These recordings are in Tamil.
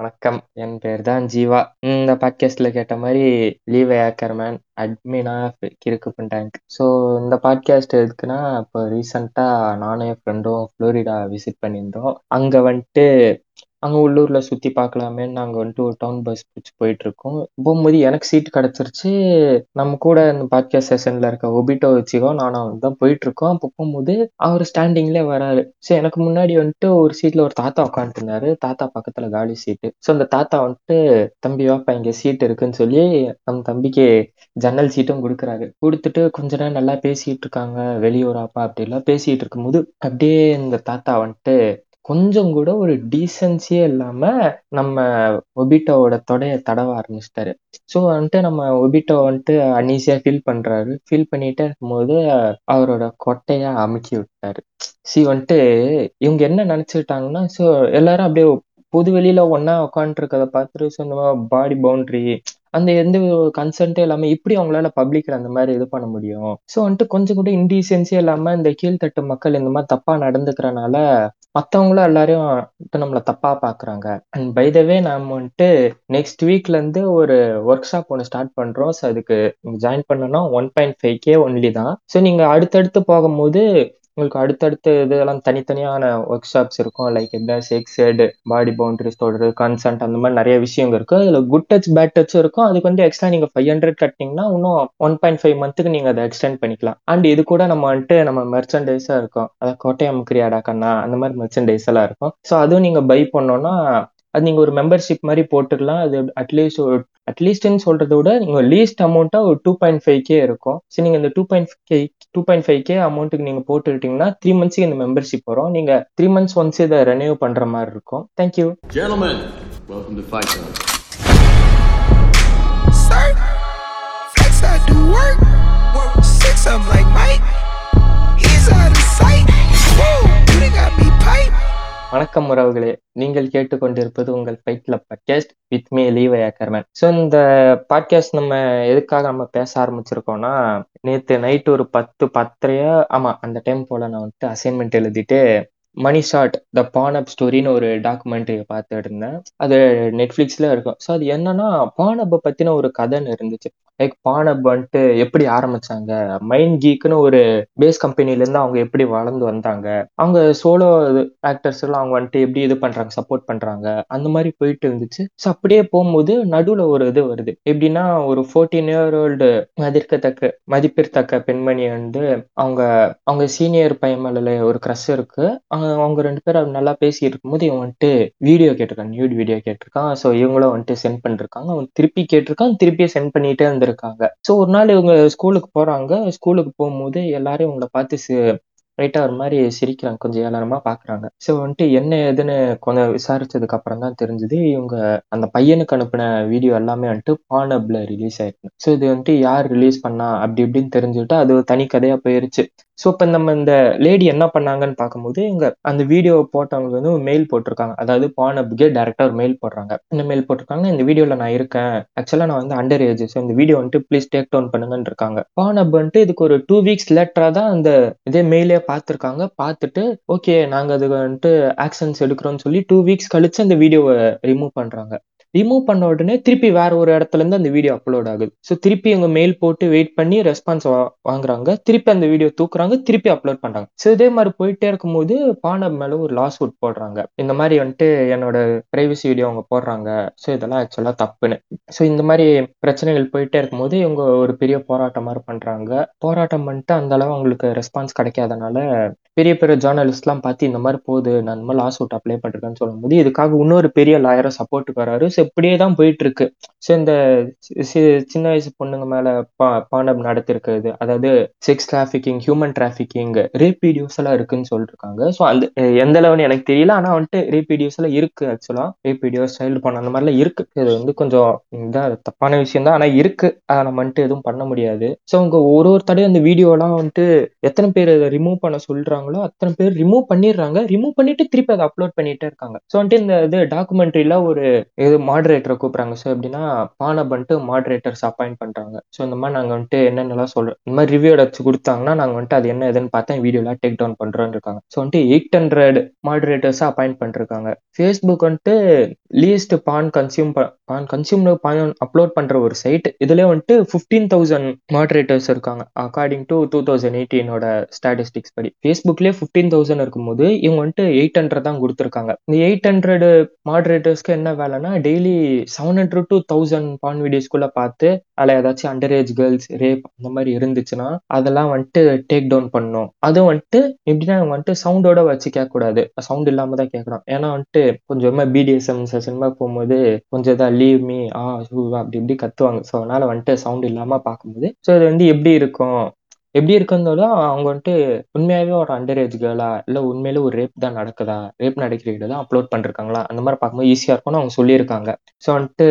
வணக்கம். என் பேர் தான் ஜீவா. இந்த பாட்காஸ்ட்ல கேட்ட மாதிரி லீவ் ஏக்கர்மேன், அட்மினா கிறுக்கு பண்டாங்க். ஸோ இந்த பாட்காஸ்ட் எதுக்குன்னா, இப்போ ரீசென்ட்டா நானும் என் ஃப்ரெண்டும் ஃப்ளோரிடா விசிட் பண்ணியிருந்தோம். அங்க வந்துட்டு அங்க உள்ளூர்ல சுத்தி பார்க்கலாமேன்னு நாங்க வந்துட்டு ஒரு டவுன் பஸ் பிடிச்சு போயிட்டுருக்கோம். போகும்போது எனக்கு சீட் கிடைச்சிருச்சு. நம்ம கூட இந்த பாட்காஸ்ட் செஷன்ல இருக்க ஒபிட்டோ வச்சுக்கோ நானும் அவனும் தான் போயிட்டுருக்கோம். அப்போ போகும்போது அவரு ஸ்டாண்டிங்லே வராரு. ஸோ எனக்கு முன்னாடி வந்துட்டு ஒரு சீட்ல ஒரு தாத்தா உட்காந்துட்டு தாத்தா பக்கத்துல காலி சீட்டு. ஸோ அந்த தாத்தா வந்துட்டு, "தம்பி வாப்பா இங்க சீட் இருக்குன்னு" சொல்லி நம்ம தம்பிக்கு ஜன்னல் சீட்டும் குடுக்குறாரு. குடுத்துட்டு கொஞ்ச நேரம் நல்லா பேசிட்டு இருக்காங்க. வெளியூராப்பா அப்படிலாம் பேசிட்டு இருக்கும்போது, அப்படியே இந்த தாத்தா வந்துட்டு கொஞ்சம் கூட ஒரு டீசென்ஸியே இல்லாம நம்ம ஒபிட்டோவோட தொடைய தடவ ஆரம்பிச்சிட்டாரு ஸோ வந்துட்டு நம்ம ஒபிட்டோ வந்துட்டு அன்ஈஸியா ஃபீல் பண்றாரு. ஃபீல் பண்ணிட்டே இருக்கும்போது அவரோட கொட்டைய அமுக்கி விட்டாரு. சி வந்துட்டு இவங்க என்ன நெனச்சுக்கிட்டாங்கன்னா, ஸோ எல்லாரும் அப்படியே பொது வெளியில ஒன்னா உட்காந்துட்டு பார்த்துட்டு, ஸோ இந்த பாடி பவுண்டரி அந்த எந்த கன்சென்ட்டே இல்லாமல் இல்லாம அவங்களால பப்ளிக்ல அந்த மாதிரி இது பண்ண முடியும்? ஸோ வந்துட்டு கொஞ்சம் கூட இன்டீசென்ஸியே இல்லாம இந்த கீழ்த்தட்டு மக்கள் இந்த மாதிரி தப்பா நடந்துக்கிறனால, மத்தவங்களும் எல்லாரையும் இப்ப நம்மள தப்பா பார்க்குறாங்க. அண்ட் பை த வே நாம வந்துட்டு நெக்ஸ்ட் வீக்லேருந்து ஒரு ஒர்க் ஷாப் ஒன்று ஸ்டார்ட் பண்றோம். ஸோ அதுக்கு நீங்க ஜாயின் பண்ணணும்னா 1.5கே ஒன்லி தான். ஸோ நீங்க அடுத்தடுத்து போகும்போது, உங்களுக்கு அடுத்தடுத்த இதெல்லாம் தனித்தனியான ஒர்க் ஷாப்ஸ் இருக்கும். லைக் எப்படின்னா செக்ஸ் எட், பாடி பவுண்டரிஸ் தொடர் கன்சென்ட் அந்த மாதிரி நிறைய விஷயங்கள் இருக்கு. அதுல குட் டச், பேட் டச்சும் இருக்கும். அதுக்கு வந்து எக்ஸ்ட்ரா நீங்க 500 கட்டுனீங்கன்னா, இன்னும் 1.5 மந்த்துக்கு நீங்க அதை எக்ஸ்டெண்ட் பண்ணிக்கலாம். அண்ட் இது கூட நம்ம வந்துட்டு நம்ம மெர்ச்சன்டைஸா இருக்கும். அதாவது கோட்டையம் கிரியாடா கண்ணா" அந்த மாதிரி மெர்ச்சன்டைஸ் எல்லாம் இருக்கும். ஸோ அதுவும் நீங்க பை பண்ணோம்னா, அது நீங்க ஒரு மெம்பர்ஷிப் மாதிரி போட்டுக்கலாம். அது அட்லீஸ்ட் ஒரு அட்லீஸ்ட்ன்னு சொல்றத விட நீங்க லீஸ்ட் அமௌண்ட்டா ஒரு 2.5கே இருக்கும். ஸோ நீங்க இந்த 2.5கே 2.5கே அமௌண்ட்டுக்கு நீங்க போட்டுக்கிட்டீங்கன்னா, 3 மந்த்ஸ்க்கு இந்த மெம்பர்ஷிப் வரும். நீங்க 3 மந்த்ஸ் ஒன்ஸ் இத ரெனியூ பண்ற மாரி இருக்கும். Thank you. Gentlemen, welcome to Fight Club. Sir, flex I do work. Six I'm வணக்கம் உறவுகளே! நீங்கள் கேட்டுக்கொண்டிருப்பது உங்கள் fight club podcast with me Liv Ackerman. So இந்த பாட்காஸ்ட் நம்ம எதுக்காக நம்ம பேச ஆரம்பிச்சிருக்கோம்னா, நேற்று நைட் ஒரு 10, 10:30 ஆமா அந்த டைம் போல நான் வந்துட்டு அசைன்மெண்ட் எழுதிட்டு, மணி ஷாட் த பான்-அப் ஸ்டோரின்னு ஒரு டாக்குமெண்ட்ரியை பார்த்துட்டு இருந்தேன். அது நெட்ஃப்ளிக்ஸில் இருக்கும். ஸோ அது என்னன்னா, பான்-அப்ப ஒரு கதைன்னு இருந்துச்சு. லைக் பான்-அப் வந்துட்டு எப்படி ஆரம்பிச்சாங்க? மைண்ட் கீக்குன்னு ஒரு பேஸ் கம்பெனிலேருந்து அவங்க எப்படி வளர்ந்து வந்தாங்க? அவங்க சோலோ ஆக்டர்ஸ் எல்லாம் அவங்க வந்துட்டு எப்படி இது பண்ணுறாங்க சப்போர்ட் பண்ணுறாங்க அந்த மாதிரி போயிட்டு இருந்துச்சு. ஸோ அப்படியே போகும்போது நடுவில் ஒரு இது வருது. எப்படின்னா, ஒரு 14 இயர் ஓல்டு மதிற்கத்தக்க மதிப்பிற்தக்க பெண்மணி வந்து அவங்க அவங்க சீனியர் பையன் மேல ஒரு கிரஷ் இருக்கு. அ அவங்க 2 பேரும் நல்லா பேசிட்டு இருக்கும்போது, இவன் வந்துட்டு வீடியோ கேட்டிருக்கான். நியூட் வீடியோ கேட்டிருக்கான். ஸோ இவங்களும் வந்துட்டு சென்ட் பண்ணிருக்காங்க. அவன் திருப்பி கேட்டிருக்கான். திருப்பியும் சென்ட் பண்ணிட்டே இருந்திருக்காங்க. ஸோ ஒரு நாள் இவங்க ஸ்கூலுக்கு போறாங்க. ஸ்கூலுக்கு போகும்போது எல்லாரும் இவங்கள பார்த்து சி லைட்டா ஒரு மாரி சிரிக்கிறாங்க. கொஞ்சம் ஏளனமா பார்க்குறாங்க. ஸோ வந்துட்டு என்ன ஏதுன்னு கொஞ்சம் விசாரிச்சதுக்கு அப்புறம் தான் தெரிஞ்சது, இவங்க அந்த பையனுக்கு அனுப்புன வீடியோ எல்லாமே வந்துட்டு பான்-அப்ல ரிலீஸ் ஆயிருக்கு. ஸோ இது வந்துட்டு யார் ரிலீஸ் பண்ணா? அப்படி இப்படின்னு தெரிஞ்சுக்கிட்டு அது ஒரு தனி கதையா போயிருச்சு. ஸோ இப்போ நம்ம இந்த லேடி என்ன பண்ணாங்கன்னு பார்க்கும்போது, இங்கே அந்த வீடியோ போட்டவங்க வந்து ஒரு மெயில் போட்டிருக்காங்க. அதாவது பான் அப்புக்கே டேரெக்டாக ஒரு மெயில் போடுறாங்க. இந்த மெயில் போட்டிருக்காங்க "இந்த வீடியோவில் நான் இருக்கேன். ஆக்சுவலாக நான் வந்து அண்டர் ஏஜ். ஸோ இந்த வீடியோ வந்துட்டு ப்ளீஸ் டேக் டவுன் பண்ணுங்கன்னு" இருக்காங்க. பான்-அப் வந்துட்டு இதுக்கு ஒரு டூ வீக்ஸ் லேட்டராக தான் அந்த இதே மெயிலே பார்த்துருக்காங்க. பார்த்துட்டு, ஓகே நாங்க அதுக்கு வந்துட்டு ஆக்ஷன்ஸ் எடுக்கிறோம்னு சொல்லி டூ வீக்ஸ் கழிச்சு அந்த வீடியோவை ரிமூவ் பண்றாங்க. ரிமூவ் பண்ண உடனே திருப்பி வேற ஒரு இடத்துல இருந்து அந்த வீடியோ அப்லோட் ஆகுது. ஸோ திருப்பி அவங்க மெயில் போட்டு வெயிட் பண்ணி ரெஸ்பான்ஸ் வாங்குறாங்க. திருப்பி அந்த வீடியோ தூக்குறாங்க. திருப்பி அப்லோட் பண்றாங்க. ஸோ இதே மாதிரி போயிட்டே இருக்கும்போது, பாண்டப் மேல ஒரு லாஸ் உட் போடுறாங்க. இந்த மாதிரி வந்துட்டு என்னோட பிரைவசி வீடியோ அவங்க போடுறாங்க. ஸோ இதெல்லாம் ஆக்சுவலா தப்புன்னு. ஸோ இந்த மாதிரி பிரச்சனைகள் போயிட்டே இருக்கும்போது, இவங்க ஒரு பெரிய போராட்டம் மாதிரி பண்றாங்க. போராட்டம் பண்ணிட்டு அந்த அளவு அவங்களுக்கு ரெஸ்பான்ஸ் கிடைக்காதனால, பெரிய பெரிய ஜேர்னலிஸ்ட்லாம் பார்த்து இந்த மாதிரி போகுது. நான் இந்த மாதிரி லாஸ் அவுட் அப்ளை பண்ணிருக்கேன்னு சொல்லும்போது, இதுக்காக இன்னொரு பெரிய லாயரை சப்போர்ட் வராரு. ஸோ இப்படியே தான் போயிட்டு இருக்கு. ஸோ இந்த சி சின்ன வயசு பொண்ணுங்க மேல பா பான்-அப் நடத்திருக்கிறது. அதாவது sex trafficking, human trafficking, rape videos எல்லாம் இருக்குன்னு சொல்லிருக்காங்க. ஸோ அந்த எந்த அளவுன்னு எனக்கு தெரியல. ஆனா வந்துட்டு ரேப் வீடியோஸ் எல்லாம் இருக்கு ஆக்சுவலா. ரேப் வீடியோஸ், சைல்டு பண்ண அந்த மாதிரிலாம் இருக்கு. இது வந்து கொஞ்சம் இதான் தப்பான விஷயம் தான். ஆனா இருக்கு. அதை நம்ம வந்துட்டு எதுவும் பண்ண முடியாது. ஸோ அவங்க ஒரு ஒரு தடவை அந்த வீடியோலாம் வந்துட்டு எத்தனை பேர் அதை ரிமூவ் பண்ண சொல்றாங்களோ, அத்தனை பேர் ரிமூவ் பண்ணிடுறாங்க. ரிமூவ் பண்ணிட்டு திருப்பி அதை அப்லோட் பண்ணிட்டே இருக்காங்க. ஸோ வந்துட்டு இந்த இது டாக்குமெண்ட்ரியில ஒரு இது மாடரேட்டரை கூப்பிட்றாங்க. ஸோ எப்படின்னா பானை பண்ணிட்டு மாடரேட்டர்ஸ் அப்பாயிண்ட் பண்ணுறாங்க ஸோ இந்த மாதிரி நாங்கள் வந்துட்டு என்னென்னலாம் சொல்கிறோம் இந்த மாதிரி ரிவ்யூ ஏதாச்சும் கொடுத்தாங்கன்னா நாங்கள் வந்துட்டு அது என்ன எதுன்னு பார்த்தா வீடியோலாம் டேக் டவுன் பண்ணுறோன்னு இருக்காங்க. ஸோ வந்துட்டு எயிட் ஹண்ட்ரட் மாடரேட்டர்ஸாக அப்பாயிண்ட் பண்ணிருக்காங்க. ஃபேஸ்புக் வந்துட்டு least porn consume porn consume porn upload பண்ணுற ஒரு சைட் இதுலேயே வந்துட்டு ஃபிஃப்டீன் தௌசண்ட் மாடரேட்டர்ஸ் இருக்காங்க. According to two thousand எயிட்டீனோட statistics படி. ஃபேஸ்புக்லேயே ஃபிஃப்டீன் தௌசண்ட் இருக்கும்போது இவங்க வந்துட்டு எயிட் ஹண்ட்ரட் தான் கொடுத்துருக்காங்க. இந்த எயிட் ஹண்ட்ரட் மாடரேட்டர்ஸ்க்கு என்ன வேலைன்னா daily seven hundred to thousand porn வீடியோஸ்குள்ள பார்த்து அதில் ஏதாச்சும் அண்டர் ஏஜ் கேர்ள்ஸ் ரேப் அந்த மாதிரி இருந்துச்சுன்னா அதெல்லாம் வந்துட்டு டேக் டவுன் பண்ணும். அதுவும் வந்துட்டு எப்படின்னா அவங்க வந்துட்டு சவுண்டோட வச்சு கேட்கக்கூடாது. சவுண்ட் இல்லாம தான் கேட்கணும் ஏன்னா வந்துட்டு கொஞ்சமா பிடிஎஸ்எம் செஷன்மா போகும்போது கொஞ்சம் இதாக லீவ் மீ ஆ அப்படி இப்படி கத்துவாங்க. ஸோ அதனால வந்துட்டு சவுண்ட் இல்லாம பார்க்கும்போது ஸோ இது வந்து எப்படி இருக்கும்? எப்படி இருக்குந்தாலும் அவங்க வந்துட்டு உண்மையாவே ஒரு அண்டர் ஏஜ் கேர்ளா இல்லை உண்மையிலே ஒரு ரேப் தான் நடக்குதா ரேப் நடக்கிற வீடியோ தான் அப்லோட் பண்ணிருக்காங்களா அந்த மாதிரி பார்க்கும்போது ஈஸியாக இருக்கும்னு அவங்க சொல்லியிருக்காங்க. ஸோ வந்துட்டு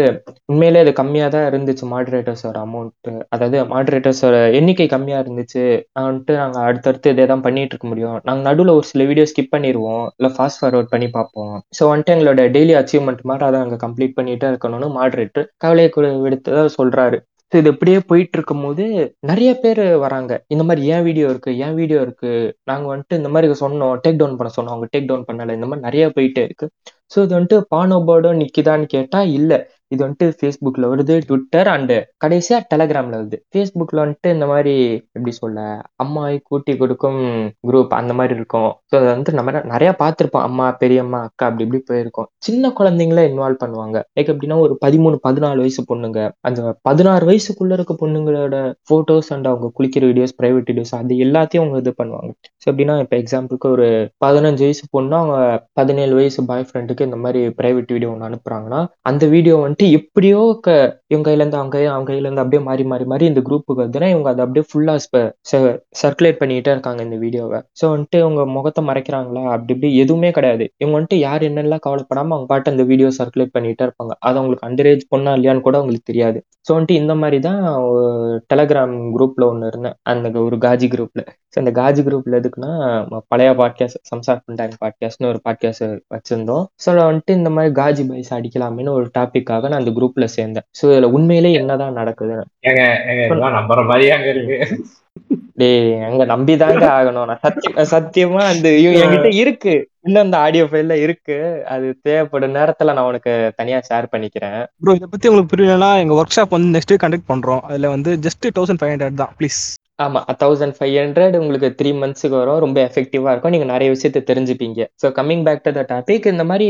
உண்மையிலே அது கம்மியாக தான் இருந்துச்சு மாடரேட்டர்ஸோட அமௌண்ட் அதாவது மாடரேட்டர்ஸோட எண்ணிக்கை கம்மியாக இருந்துச்சு. நான் வந்துட்டு நாங்கள் அடுத்தடுத்து இதே தான் பண்ணிட்டு இருக்க முடியும். நாங்கள் நடுவில் ஒரு சில வீடியோ ஸ்கிப் பண்ணிடுவோம் இல்லை ஃபாஸ்ட் ஃபார்வர்ட் பண்ணி பார்ப்போம். ஸோ வந்துட்டு எங்களோட டெய்லி அச்சீவ்மெண்ட் மாதிரி அதை நாங்கள் கம்ப்ளீட் பண்ணிட்டே இருக்கணும்னு மாடரேட்டர் கவலையை விடுத்து சொல்றாரு. ஸோ இது இப்படியே போயிட்டு இருக்கும்போது நிறைய பேர் வராங்க. இந்த மாதிரி ஏன் வீடியோ இருக்கு? ஏன் வீடியோ இருக்கு? நாங்கள் வந்துட்டு இந்த மாதிரி சொன்னோம். டேக் டவுன் பண்ண சொன்னோம். அவங்க டேக் டவுன் பண்ணல. இந்த மாதிரி நிறைய போயிட்டே இருக்கு. ஸோ இது வந்துட்டு பானோபோர்டோ நிக்குதான்னு கேட்டா இல்லை. இது வந்துட்டு ஃபேஸ்புக்கில் வருது ட்விட்டர் அண்டு கடைசியாக டெலகிராமில் வருது. ஃபேஸ்புக்கில் வந்துட்டு இந்த மாதிரி எப்படி சொல்ல அம்மாவை கூட்டி கொடுக்கும் குரூப் அந்த மாதிரி இருக்கும். ஸோ அதை வந்து நம்ம நிறையா பார்த்துருப்போம். அம்மா பெரியம்மா அக்கா அப்படி இப்படி போயிருக்கோம். சின்ன குழந்தைங்கள இன்வால்வ் பண்ணுவாங்க. லைக் எப்படின்னா ஒரு பதிமூணு பதினாலு வயசு பொண்ணுங்க. அந்த பதினாறு வயசுக்குள்ள இருக்க பொண்ணுங்களோட ஃபோட்டோஸ் அண்ட் அவங்க குளிக்கிற வீடியோஸ் ப்ரைவேட் வீடியோஸ் அது எல்லாத்தையும் அவங்க இது பண்ணுவாங்க. ஸோ எப்படின்னா இப்போ எக்ஸாம்பிளுக்கு ஒரு பதினஞ்சு வயசு பொண்ணு அவங்க பதினேழு வயசு பாய் ஃப்ரெண்டுக்கு இந்த மாதிரி ப்ரைவேட் வீடியோ ஒன்று அனுப்புகிறாங்கன்னா அந்த வீடியோ வந்துட்டு எப்படியோ க இவங்க கையிலேருந்து அவங்க அவங்க கையிலேருந்து அப்படியே மாறி மாறி மாறி இந்த குரூப்புக்கு வந்துன்னா இவங்க அதை அப்படியே ஃபுல்லாக சர்க்குலேட் பண்ணிகிட்டே இருக்காங்க இந்த வீடியோவை ஸோ வந்துட்டு இவங்க முகத்தை மறைக்கிறாங்களா? அப்படி இப்படி எதுவுமே கிடையாது. இவங்க வந்துட்டு யார் என்னெல்லாம் கவலைப்படாமல் அவங்க பாட்டு அந்த வீடியோ சர்க்குலேட் பண்ணிகிட்டே இருப்பாங்க. அது அவங்களுக்கு அண்டர் ஏஜ் பொண்ணா இல்லையான்னு கூட அவங்களுக்கு தெரியாது. ஸோ வந்துட்டு இந்த மாதிரி தான் டெலகிராம் குரூப்பில் ஒன்று இருந்தேன். அந்த ஒரு காஜி குரூப்பில் ஸோ அந்த காஜி குரூப்பில் எதுக்குன்னா பழைய பாட்காஸ்ட் சம்சார் பண்டாங்க பாட்காஸ்ட்னு ஒரு பாட்காஸ்ட் வச்சுருந்தோம். ஸோ வந்துட்டு இந்த மாதிரி காஜி பைஸ் அடிக்கலாமேன்னு ஒரு டாப்பிக்காக நான் அந்த குரூப்பில் சேர்ந்தேன். ஸோ இதில் உண்மையிலே என்னதான் நடக்குது? ஏங்க ஏங்க நம்புற மாதிரியாங்க இருக்கு? டேய் அங்க நம்பிதாங்க ஆகணும். நான் சத்தியம் சத்தியமா அந்த என்கிட்ட இருக்கு. இன்னும் அந்த ஆடியோ ஃபைல்ல இருக்கு. அது தேவைப்படும் நேரத்துல நான் உனக்கு தனியா ஷேர் பண்ணிக்கிறேன். ப்ரோ இதை பத்தி உங்களுக்கு புரியலனா எங்க ஒர்க் ஷாப் வந்து நெக்ஸ்ட் கண்டக்ட் பண்றோம். அதுல வந்து ஜஸ்ட் தௌசண்ட் ஃபைவ் ஹண்ட்ரட் தான் ப்ளீஸ் ஆமா தௌசண்ட் ஃபைவ் ஹண்ட்ரட் உங்களுக்கு த்ரீ மந்த்ஸுக்கு வரும். ரொம்ப எஃபெக்டிவா இருக்கும். நீங்க நிறைய விஷயத்த தெரிஞ்சுப்பீங்க. So coming back to the topic இந்த மாதிரி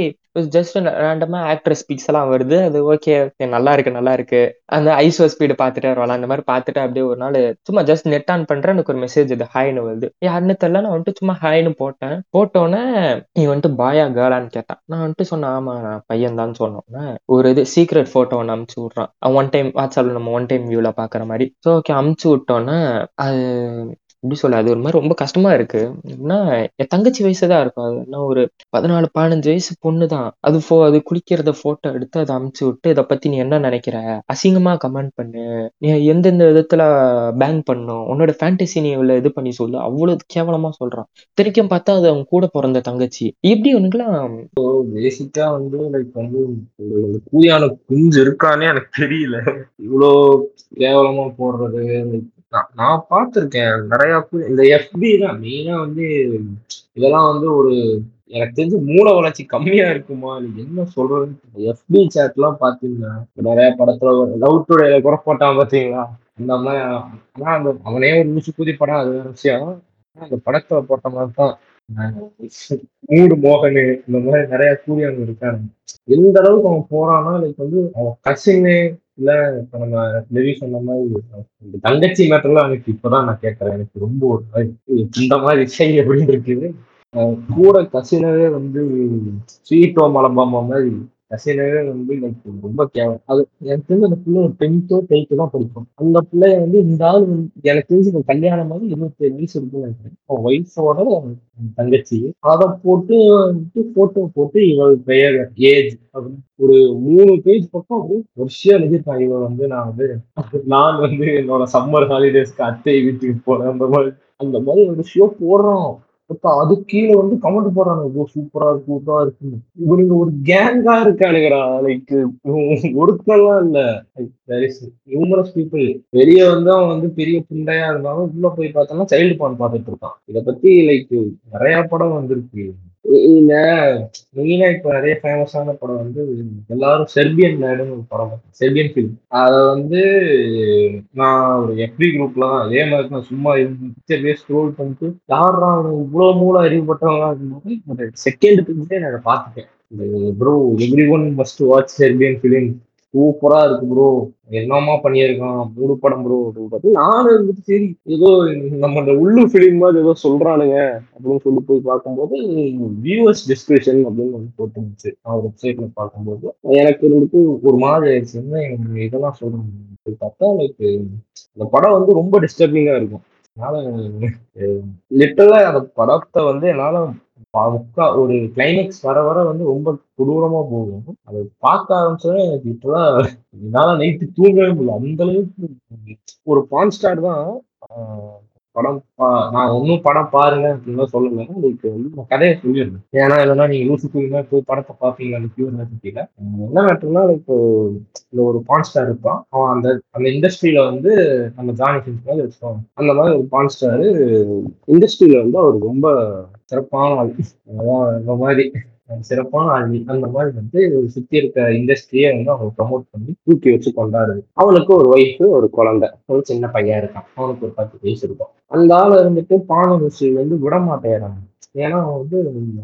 ஜஸ்ட் ரேண்டமா ஆக்ட்ரஸ் ஸ்பீக்ஸ் எல்லாம் வருது. அது ஓகே நல்லா இருக்கு நல்லா இருக்கு. அந்த ஐசோ ஸ்பீடு பார்த்துட்டு வரலாம் அந்த மாதிரி பார்த்துட்டு அப்படியே ஒரு நாள் சும்மா ஜஸ்ட் நெட் ஆன் பண்றேன். எனக்கு ஒரு மெசேஜ் இது ஹாய்னு வருது. யாருன்னு தெரியல. நான் வந்துட்டு சும்மா ஹாய்னு போட்டேன். போட்டோன்னே நீ வந்துட்டு பாயா கேர்ளான்னு கேட்டான். நான் வந்துட்டு சொன்னேன் ஆமா நான் பையன் தான். சொன்னோன்னே ஒரு இது சீக்ரெட் போட்டோ ஒன்று அமுச்சு விட்றான். ஒன் டைம் வாட்ஸ்அப்ல நம்ம ஒன் டைம் வியூல பாக்குற மாதிரி. ஸோ ஓகே அமுச்சு விட்டோன்னே அது எப்படி சொல்ல அது ஒரு மாதிரி ரொம்ப கஷ்டமா இருக்கு. எப்படின்னா என் தங்கச்சி வயசு தான் இருக்கும். அது என்ன ஒரு பதினாலு பதினஞ்சு வயசு பொண்ணு தான். அது ஃபோ அது குளிக்கிறத ஃபோட்டோ எடுத்து அதை அமுச்சு விட்டு இதை பத்தி நீ என்ன நினைக்கிற? அசிங்கமா கமெண்ட் பண்ணு. நீ எந்தெந்த விதத்துல பேங்க் பண்ணும்? உன்னோட ஃபேண்டசி நீ இவ்வளவு இது பண்ணி சொல்லு. அவ்வளவு கேவலமா சொல்றான். திரைக்கும் பார்த்தா அது அவங்க கூட பிறந்த தங்கச்சி. எப்படி இப்போ பேசிக்கா வந்து லைக் வந்து ஒரு குஞ்சு இருக்கான்னு எனக்கு தெரியல. இவ்வளோ கேவலமா போடுறது நான் நான் பார்த்துருக்கேன். நிறைய இந்த எஃபி தான் மெயினா வந்து இதெல்லாம் வந்து ஒரு எனக்கு தெரிஞ்சு மூல வளர்ச்சி கம்மியா இருக்குமா? இல்லை என்ன சொல்றதுன்னு எஃபி சேட்லாம் பாத்தீங்கன்னா நிறைய படத்துல லவ் டுடேல குறை போட்டான் பாத்தீங்களா அந்த மாதிரி ஆனா அந்த அவனே ஒரு லூசு குதி படம் அது வேற விஷயம். அந்த படத்துல போட்ட மாதிரி தான். மூடு மோகனு இந்த மாதிரி நிறைய கூலியாங்க இருக்காங்க. எந்த அளவுக்கு அவன் போறான்னா லைக் வந்து அவன் கசினு இல்ல இப்ப நம்ம லெவி சொன்ன மாதிரி இந்த தங்கச்சி மேட்டர்லாம் எனக்கு இப்பதான் நான் கேட்கறேன் எனக்கு ரொம்ப ஒரு இந்த மாதிரி விஷயம் அப்படின்னு இருக்குது? கூட கசினவே வந்து ஸ்வீட்டோ மலம்பாமா மாதிரி ரசிகனவே வந்து எனக்கு ரொம்ப கேவலம் அது எனக்கு தெரிஞ்சு அந்த பிள்ளை ஒரு டென்த்தோ டெய்த்தோ தான் படிக்கும். அந்த பிள்ளைய வந்து இந்த ஆள் எனக்கு தெரிஞ்சு இந்த கல்யாணம் மாதிரி இருபத்தி ஏழு வயசு இருக்குன்னு நினைக்கிறேன். வயசோட தங்கச்சி. அதை போட்டு போட்டோ போட்டு இவள் பெயர் ஏஜ் அப்படின்னு. ஒரு மூணு பேஜ் பக்கம் அப்படியே வருஷம் எழுதியிருக்கான். இவன் வந்து நான் வந்து நான் வந்து என்னோட சம்மர் ஹாலிடேஸ்க்கு அத்தை வீட்டுக்கு போறேன். அந்த மாதிரி அந்த மாதிரி ஒரு ஷோ போடுறோம் இப்ப அது கீழே வந்து கமெண்ட் போடுறாங்க. ப்ரோ சூப்பரா இருக்கு சூப்பரா இருக்கு இவனுங்க ஒரு கேங்கா இருக்கானுங்கடா. லைக் ஒருத்தெல்லாம் இல்ல. நியூமரஸ் பீப்புள் வெளியே வந்து அவன் வந்து பெரிய புண்டையா இருந்தாலும் உள்ள போய் பார்த்தோம்னா சைல்டு பான் பார்த்துட்டு இருக்கான். இத பத்தி லைக் நிறைய படம் வந்திருக்கு. இல்ல மெயினா இப்ப நிறைய ஃபேமஸான படம் வந்து எல்லாரும் செர்பியன் மேடுன்னு ஒரு படம் செர்பியன் ஃபிலிம் அதை வந்து நான் ஒரு எஃபி குரூப்ல தான் அதே மாதிரி நான் சும்மா பிக்சர்லேயே ஸ்க்ரோல் பண்ணிட்டு யாரா அவனுக்கு இவ்வளவு மூலம் அறிவுப்பட்டவங்க இருக்கும்போது செகண்ட் பிக்சரே நான் அதை பார்த்துட்டேன். Bro everyone must watch Serbian film சூப்பரா இருக்கு ப்ரோ என்னமா பண்ணியிருக்கான்? மூணு படம் ப்ரோ அப்படின்னு நானும் இருந்துட்டு சரி ஏதோ நம்ம இந்த உள்ளூர் ஃபிலிம் மாதிரி ஏதோ சொல்றானுங்க அப்படின்னு சொல்லி போய் பார்க்கும்போது வியூவர்ஸ் டிஸ்கிரிப்ஷன் அப்படின்னு வந்து போட்டுருந்துச்சு. நான் வெப்சைட்ல பார்க்கும்போது எனக்கு இருந்துட்டு ஒரு மாதிரி ஆயிடுச்சு. என்ன எனக்கு இதெல்லாம் சொல்றாங்க? பார்த்தா லைக் அந்த படம் வந்து ரொம்ப டிஸ்டர்பிங்கா இருக்கும். அதனால லிட்டலா அந்த படத்தை வந்து என்னால பா- முக்கா ஒரு கிளைமேக்ஸ் வர வர வந்து ரொம்ப கொடூரமா போகும். அதை பார்க்க ஆரம்பிச்சோட எனக்கு இப்பெல்லாம் என்னால நைட்டு தூங்கவே முடியல. அந்த அளவுக்கு ஒரு பான் ஸ்டார் தான் படம் பா- நான் ஒன்றும் படம் பாருங்க அப்படின்னு சொல்லல. உங்களுக்கு வந்து நான் கதையை சொல்லிடுறேன். ஏன்னா இல்லைன்னா நீங்க யூஸ் போய் போய் படத்தை பார்ப்பீங்களான்னு அந்த பியூர் தெரியல. என்ன மேட்டர்னா இப்போ இந்த ஒரு பான்ஸ்டார் இருப்பான். அவன் அந்த அந்த இண்டஸ்ட்ரியில வந்து நம்ம ஜானி சின்ஸ் மாதிரி வச்சுக்கோங்க. அந்த மாதிரி ஒரு பான்ஸ்டார் இண்டஸ்ட்ரியில வந்து அவர் ரொம்ப சிறப்பான ஆள். அதான் இந்த மாதிரி. சிறப்பான ஆள் அந்த மாதிரி வந்து சுத்தி இருக்க இண்டஸ்ட்ரியை வந்து அவங்க ப்ரமோட் பண்ணி தூக்கி வச்சு கொண்டாடுது. அவனுக்கு ஒரு ஒய்ஃப் ஒரு குழந்தை ஒரு சின்ன பையன் இருக்கான். அவனுக்கு ஒரு பத்து வயசு இருக்கும். அந்த ஆள் இருந்துட்டு பான ருசி வந்து விடமாட்டேறாங்க ஏன்னா அவன் வந்து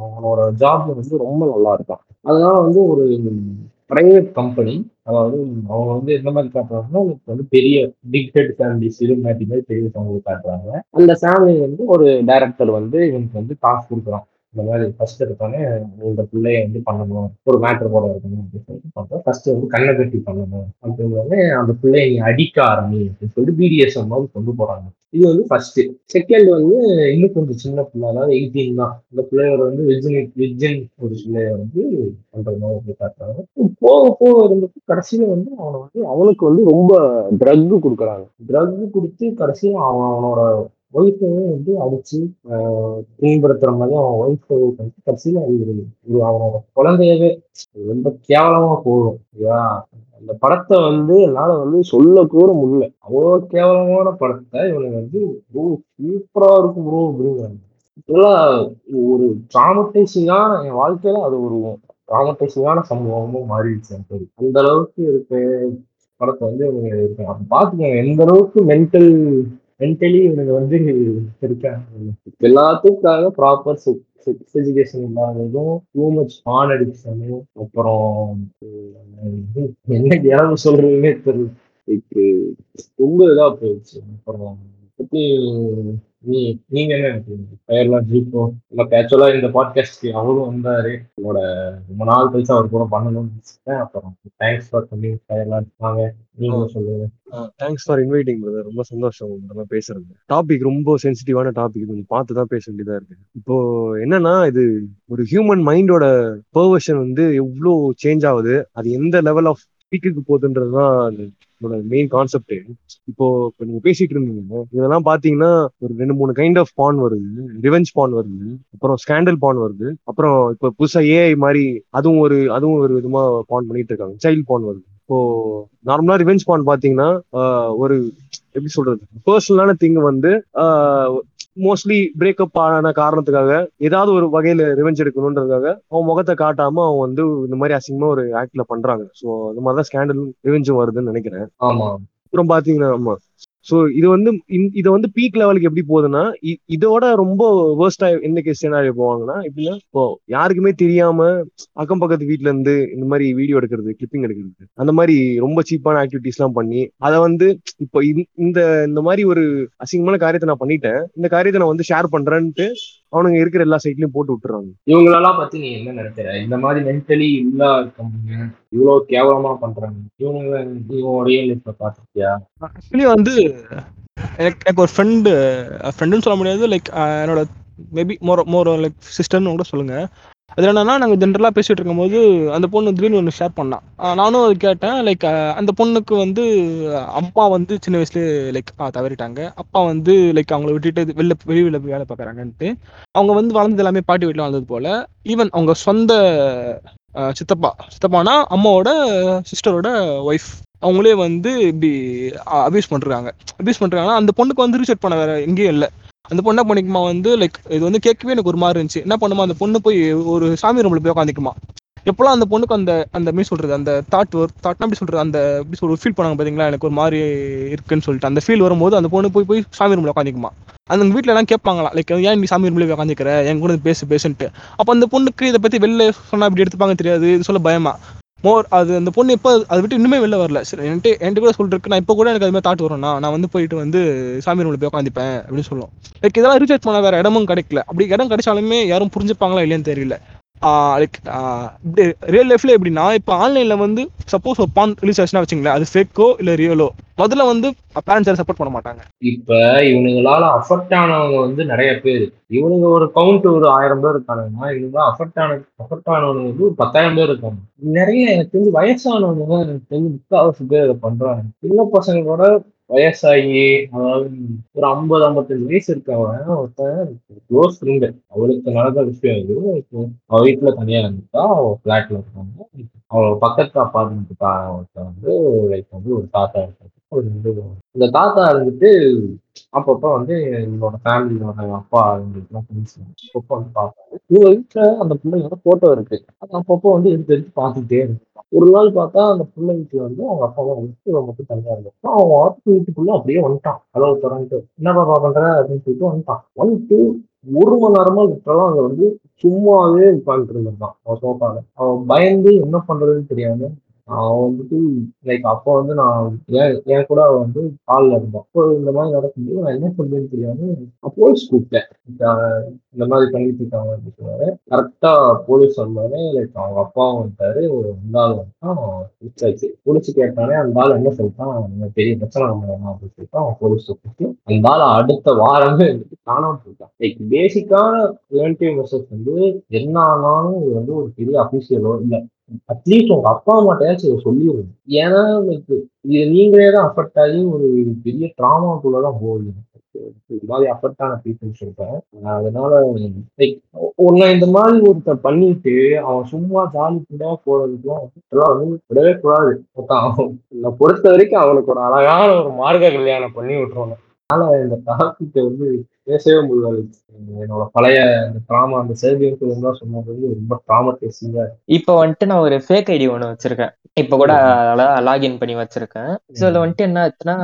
அவனோட ஜாப் வந்து ரொம்ப நல்லா இருக்கான். அதனால வந்து ஒரு பிரைவேட் கம்பெனி அதாவது அவங்க வந்து எந்த மாதிரி காட்டுறாங்கன்னா இப்போ வந்து பெரிய பிக் ஹெட் ஃபேமிலி சிறுமாட்டி மாதிரி பெரிய ஃபேமிலி காட்டுறாங்க. அந்த ஃபேமிலி வந்து ஒரு டைரக்டர் வந்து இவனுக்கு வந்து காசு கொடுக்குறான். இந்த மாதிரி ஃபர்ஸ்ட் எடுத்தோடனே இந்த பிள்ளைய வந்து பண்ணணும். ஒரு மேட்ரு போட இருக்கணும் அப்படின்னு சொல்லிட்டு பார்த்தோம். ஃபர்ஸ்ட் வந்து கண்ணை கட்டி பண்ணணும் அப்படிங்கிறத அந்த பிள்ளைய நீ அடிக்க ஆரம்பி அப்படின்னு சொல்லிட்டு பிடிஎஸ்எம் வந்து கொண்டு போறாங்க. இது வந்து ஃபர்ஸ்ட் செகண்ட் வந்து இன்னும் கொஞ்சம் சின்ன பிள்ளை அதாவது எயிட்டீன் தான். இந்த பிள்ளையோட வந்து விஜின் விஜின் ஒரு பிள்ளைய வந்து பண்ற மாதிரி காட்டுறாங்க. போக போக இருந்துட்டு கடைசியில வந்து அவனை வந்து அவனுக்கு வந்து ரொம்ப ட்ரக் கொடுக்குறாங்க. ட்ரக் கொடுத்து கடைசியில அவன் அவனோட ஒய்ஃபையும் வந்து அடிச்சு துன்புறுத்துற மாதிரி அவன் ஒய்ஃப் வந்து கடைசியில அது அவனோட குழந்தையவே ரொம்ப கேவலமா போகும் ஓகேவா அந்த படத்தை வந்து என்னால வந்து சொல்ல கூட முடியல. அவ்வளோ கேவலமான படத்தை இவனுக்கு வந்து ப்ரோ சூப்பரா இருக்கும் ப்ரோ அப்படிங்கிறாங்க. இதெல்லாம் ஒரு டிராமடைசிங்கான என் வாழ்க்கையில அது ஒரு டிராமடைசிங்கான சம்பவமும் மாறிடுச்சு எனக்கு அந்த அளவுக்கு இருக்க படத்தை வந்து இவங்க இருக்காங்க அப்ப பாத்துக்கோங்க எந்த அளவுக்கு மென்டல் மென்டலி இவனுக்கு வந்து இருக்காங்க எல்லாத்துக்காக ப்ராப்பர் செக்ஸ் எஜுகேஷன் இல்லாததும் டூ மச் ஆன் அடிக்ஷனும் அப்புறம் என்ன இறவு சொல்றதுன்னே தெரியல. ரொம்ப இதா போயிடுச்சு. அப்புறம் நீங்க என்ன நினைக்கிறீங்க? ஃபயர்லாம் ஜீப்போ? நம்ம ஆக்சுவலா இந்த பாட்காஸ்ட்க்கு அவரும் வந்தாரு. உங்களோட ரொம்ப நாள் கழிச்சு அவர் கூட பண்ணணும்னு அப்புறம் தேங்க்ஸ் ஃபார் பண்ணி ஃபயர்லாம் வாங்க நீங்க சொல்லுங்க. தேங்க்ஸ் ஃபார் இன்வைட்டிங் பிரதர் ரொம்ப சந்தோஷம் நம்ம பேசுறது டாபிக் ரொம்ப சென்சிட்டிவான டாபிக் கொஞ்சம் பார்த்து தான் பேச வேண்டியதா இருக்கு. இப்போ என்னன்னா இது ஒரு ஹியூமன் மைண்டோட பர்வர்ஷன் வந்து எவ்வளோ சேஞ்ச் ஆகுது? அது எந்த லெவல் ஆஃப் பீக்குக்கு போகுதுன்றது தான் என்னோட மெயின் கான்செப்ட் இப்போ இப்போ நீங்க பேசிட்டு இருந்தீங்க இதெல்லாம் பாத்தீங்கன்னா ஒரு ரெண்டு மூணு கைண்ட் ஆஃப் பான் வருது. ரிவெஞ்ச் பான் வருது. அப்புறம் ஸ்கேண்டல் பான் வருது. அப்புறம் இப்போ புதுசா ஏஐ மாதிரி அதுவும் ஒரு அதுவும் ஒரு விதமா பான் பண்ணிட்டு இருக்காங்க. சைல்ட் பான் வருது. இப்போ நார்மலா ரிவெஞ்ச் பான் பாத்தீங்கன்னா ஒரு எப்படி சொல்றது பர்சனலான திங் வந்து மோஸ்ட்லி பிரேக்கப் ஆன காரணத்துக்காக ஏதாவது ஒரு வகையில ரிவெஞ்ச் எடுக்கணுன்றதுக்காக அவன் முகத்தை காட்டாம அவன் வந்து இந்த மாதிரி அசிங்கமா ஒரு ஆக்ட்ல பண்றாங்க. ஸோ இந்த மாதிரி தான் ஸ்கேண்டலும் ரிவெஞ்சும் வருதுன்னு நினைக்கிறேன். ஆமா. அப்புறம் பாத்தீங்கன்னா ஆமா. ஸோ இது வந்து இதை வந்து பீக் லெவலுக்கு எப்படி போகுதுன்னா இதோட ரொம்ப வேர்ஸ்டா எந்த கேஸ் சினாரியோ போவாங்கன்னா எப்படின்னா இப்போ யாருக்குமே தெரியாம அக்கம் பக்கத்து வீட்ல இருந்து இந்த மாதிரி வீடியோ எடுக்கிறது கிளிப்பிங் எடுக்கிறது அந்த மாதிரி ரொம்ப சீப்பான ஆக்டிவிட்டிஸ் எல்லாம் பண்ணி அதை வந்து இப்போ இந்த- இந்த இந்த மாதிரி ஒரு அசிங்கமான காரியத்தை நான் பண்ணிட்டேன் இந்த காரியத்தை நான் வந்து ஷேர் பண்றேன்ட்டு அவனுங்க இருக்கிற எல்லா சைட்லயும் போட்டு விட்டுறாங்க. இவங்களெல்லாம் பத்தி நீ என்ன நினைக்கிற? இந்த மாதிரி மென்டலி இல்லா இருக்கவங்க இவ்வளவு கேவலமா பண்றாங்க. இவங்க இவங்க ரியல் லைஃப்ல பாத்திருக்கியா ஆக்சுவலி வந்து எனக்கு எனக்கு ஒரு ஃப்ரெண்டு ஃப்ரெண்டுன்னு சொல்ல முடியாது லைக் என்னோட மேபி மோர் மோர் லைக் சிஸ்டர்னு கூட சொல்லுங்க. அது என்னன்னா நாங்கள் ஜென்ரலாக பேசிகிட்டு இருக்கும்போது அந்த பொண்ணு திடீர்னு ஒன்று ஷேர் பண்ணான் நானும் அது கேட்டேன் லைக் அந்த பொண்ணுக்கு வந்து அம்மா வந்து சின்ன வயசுல லைக் தவறிட்டாங்க. அப்பா வந்து லைக் அவங்கள விட்டுட்டு வெளில வெளியில் போய் வேலை பார்க்குறாங்கன்ட்டு அவங்க வந்து வளர்ந்தது எல்லாமே பாட்டி வீட்டில் வளர்ந்தது போல. ஈவன் அவங்க சொந்த சித்தப்பா சித்தப்பானா அம்மாவோட சிஸ்டரோட ஒய்ஃப் அவங்களே வந்து இப்படி அபியூஸ் பண்ணுறாங்க அபியூஸ் பண்ணுறாங்கன்னா அந்த பொண்ணுக்கு வந்து ரீசெட் பண்ண வேற எங்கேயும் இல்லை. அந்த பொண்ணை பண்ணிக்குமா வந்து லைக் இது வந்து கேட்கவே எனக்கு ஒரு மாதிரி இருந்துச்சு. என்ன பண்ணுமா அந்த பொண்ணு போய் ஒரு சாமி ரூம்ல போய் உட்காந்துக்குமா எப்போல்லாம் அந்த பொண்ணுக்கு அந்த அந்த மீன் சொல்றது அந்த தாட் தாட்னா எப்படி சொல்றது அந்த எப்படி சொல்றது ஃபீல் பண்ணாங்க பாத்தீங்களா எனக்கு ஒரு மாதிரி இருக்குன்னு சொல்லிட்டு. அந்த ஃபீல் வரும்போது அந்த பொண்ணு போய் போய் சாமி ரூம்ல உட்காந்துக்குமா அந்த வீட்ல எல்லாம் கேட்பாங்களா லைக் ஏன் நீ சாமி ரூம்ல உட்காந்துக்கிற என் கூட பேசு பேசுன்ட்டு. அப்போ அந்த பொண்ணுக்கு இதை பத்தி வெளில சொன்னா இப்படி எடுத்துப்பாங்க தெரியாது இது சொல்ல பயமா. மோர் அது அந்த பொண்ணு இப்போ அதை விட்டு இன்னுமே வெளில வரல. சரி என்கிட்ட என்கிட்ட கூட சொல்லிருக்கு நான் இப்போ கூட எனக்கு அது மாதிரி தாட் வரும்னா நான் வந்து போயிட்டு வந்து சாமி ரூமில் போய் உட்காந்துப்பேன் அப்படின்னு சொல்லுவோம் லைக் இதெல்லாம் ரீசார்ஜ் பண்ண வேறு இடமும் கிடைக்கல. அப்படி இடம் கிடைச்சாலுமே யாரும் புரிஞ்சுப்பாங்களா இல்லையான்னு தெரியல. லைக் ரியல் லைஃப்ல எப்படின்னா இப்போ ஆன்லைன்ல வந்து சப்போஸ் ஒரு பான் ரிலீஸ் ஆச்சுன்னா வச்சுங்களேன் அது ஃபேக்கோ இல்லை ரியலோ முதல்ல வந்து பேரண்ட்ஸ் யாரும் சப்போர்ட் பண்ண மாட்டாங்க. இப்ப இவனுங்களால அஃபெக்ட் ஆனவங்க வந்து நிறைய பேர். இவனுங்க ஒரு கவுண்ட் ஒரு ஆயிரம் பேர் இருக்கானுங்கன்னா இவங்க அஃபெக்ட் ஆன அஃபெக்ட் ஆனவங்க வந்து ஒரு பத்தாயிரம் பேர் இருக்காங்க. நிறைய எனக்கு தெரிஞ்சு வயசானவங்க எனக்கு தெரிஞ்சு முக்காவாசி பேர் அதை பண்றாங்க. சின்ன பசங்களோட வயசாகி அதாவது ஒரு ஐம்பது ஐம்பத்தஞ்சு வயசு இருக்கவன் ஒருத்தன் க்ளோஸ் ஃப்ரெண்டு அவளுக்கு நடந்த விஷயம் இது. இப்போ அவள் வீட்டில் தனியாக இருந்துட்டா அவள் ஃப்ளாட்டில் இருக்காங்க. அவள் பக்கத்து அப்பார்ட்மெண்ட்டு ஒருத்தன் வந்து லைக் வந்து ஒரு தாத்தா இருக்காரு. ஒரு இந்த தாத்தா இருந்துட்டு அப்பப்போ வந்து என்னோட ஃபேமிலியோட அப்பா எங்களுக்குலாம் ஃப்ரெண்ட்ஸ் அப்பப்போ வந்து பார்ப்பாங்க இவங்க வீட்டில் அந்த பிள்ளைங்களோட ஃபோட்டோ இருக்கு. அது அப்பப்போ வந்து எடுத்து எடுத்து பார்த்துட்டே இருக்கும். ஒரு நாள் பார்த்தா அந்த பிள்ளை வீட்டில் வந்து அவங்க அப்பாவை வந்து இவன் மட்டும் தனியாக இருக்கும் அவன் ஆத்து வீட்டுக்குள்ள அப்படியே வந்துட்டான். அளவு திறந்துட்டு என்ன பாப்பா பண்ற? அப்படின்னு சொல்லிட்டு வந்துட்டான். வந்துட்டு ஒரு மணி நேரமா விட்டாலும் அங்க வந்து சும்மாவே உட்காந்துட்டு இருந்திருக்கான் அவன் சோஃபால அவன் பயந்து என்ன பண்றதுன்னு தெரியாம அவன் வந்துட்டு லைக் அப்போ வந்து நான் ஏன் என் கூட அவன் வந்து காலில் இருந்தான். அப்போ இந்த மாதிரி நடக்கும்போது நான் என்ன சொல்றேன்னு தெரியாம போலீஸ் கூப்பிட்டேன். இந்த இந்த மாதிரி பண்ணிட்டு இருக்காங்க அப்படின்னு சொன்னாரு. கரெக்டா போலீஸ் வந்தாரு லைக் அவங்க அப்பாவும் வந்துட்டாரு. ஒரு ரெண்டாள் வந்துட்டான். விசாரிச்சு போலீஸ் கேட்டானே அந்த ஆள் என்ன சொல்லிட்டான்? பெரிய பிரச்சனை பண்ணலாம் அப்படின்னு சொல்லிட்டு அவன் போலீஸ் கூப்பிட்டு அந்த ஆள் அடுத்த வாரமே வந்துட்டு காணாம போயிட்டான். லைக் பேசிக்கான ரிலேட்டிவ் மெசேஜ் வந்து என்ன ஆனாலும் இது வந்து ஒரு பெரிய அபிஷியலோ இல்லை. அட்லீஸ்ட் உங்க அப்பா அம்மாட்டையாச்சும் இதை சொல்லிடுங்க ஏன்னா like இது நீங்களே தான் அஃபெக்ட் ஆகி ஒரு பெரிய ட்ராமாக்குள்ள தான் போகுது. இது மாதிரி அஃபெக்ட் ஆன பீப்புள் சொல்றேன். அதனால லைக் உன்னை இந்த மாதிரி ஒருத்தன் பண்ணிட்டு அவன் சும்மா ஜாலி கூட போறதுக்குலாம் வந்து விடவே கூடாது. அவன் பொறுத்த வரைக்கும் அவனுக்கு ஒரு அழகான ஒரு மார்க்க கல்யாணம் பண்ணி விட்டுருவாங்க அதனால இந்த டாபிக்கை வந்து பேசவே முடியாது. என்னோட பழைய அந்த ட்ராமா அந்த சேர்பியன் தான் சொன்னது வந்து ரொம்ப ட்ராமடைசிங்கா இப்போ வந்துட்டு நான் ஒரு ஃபேக் ஐடி ஒன்று வச்சிருக்கேன். இப்போ கூட லாகின் பண்ணி வச்சிருக்கேன். ஸோ அதில் வந்துட்டு என்ன ஆச்சுன்னா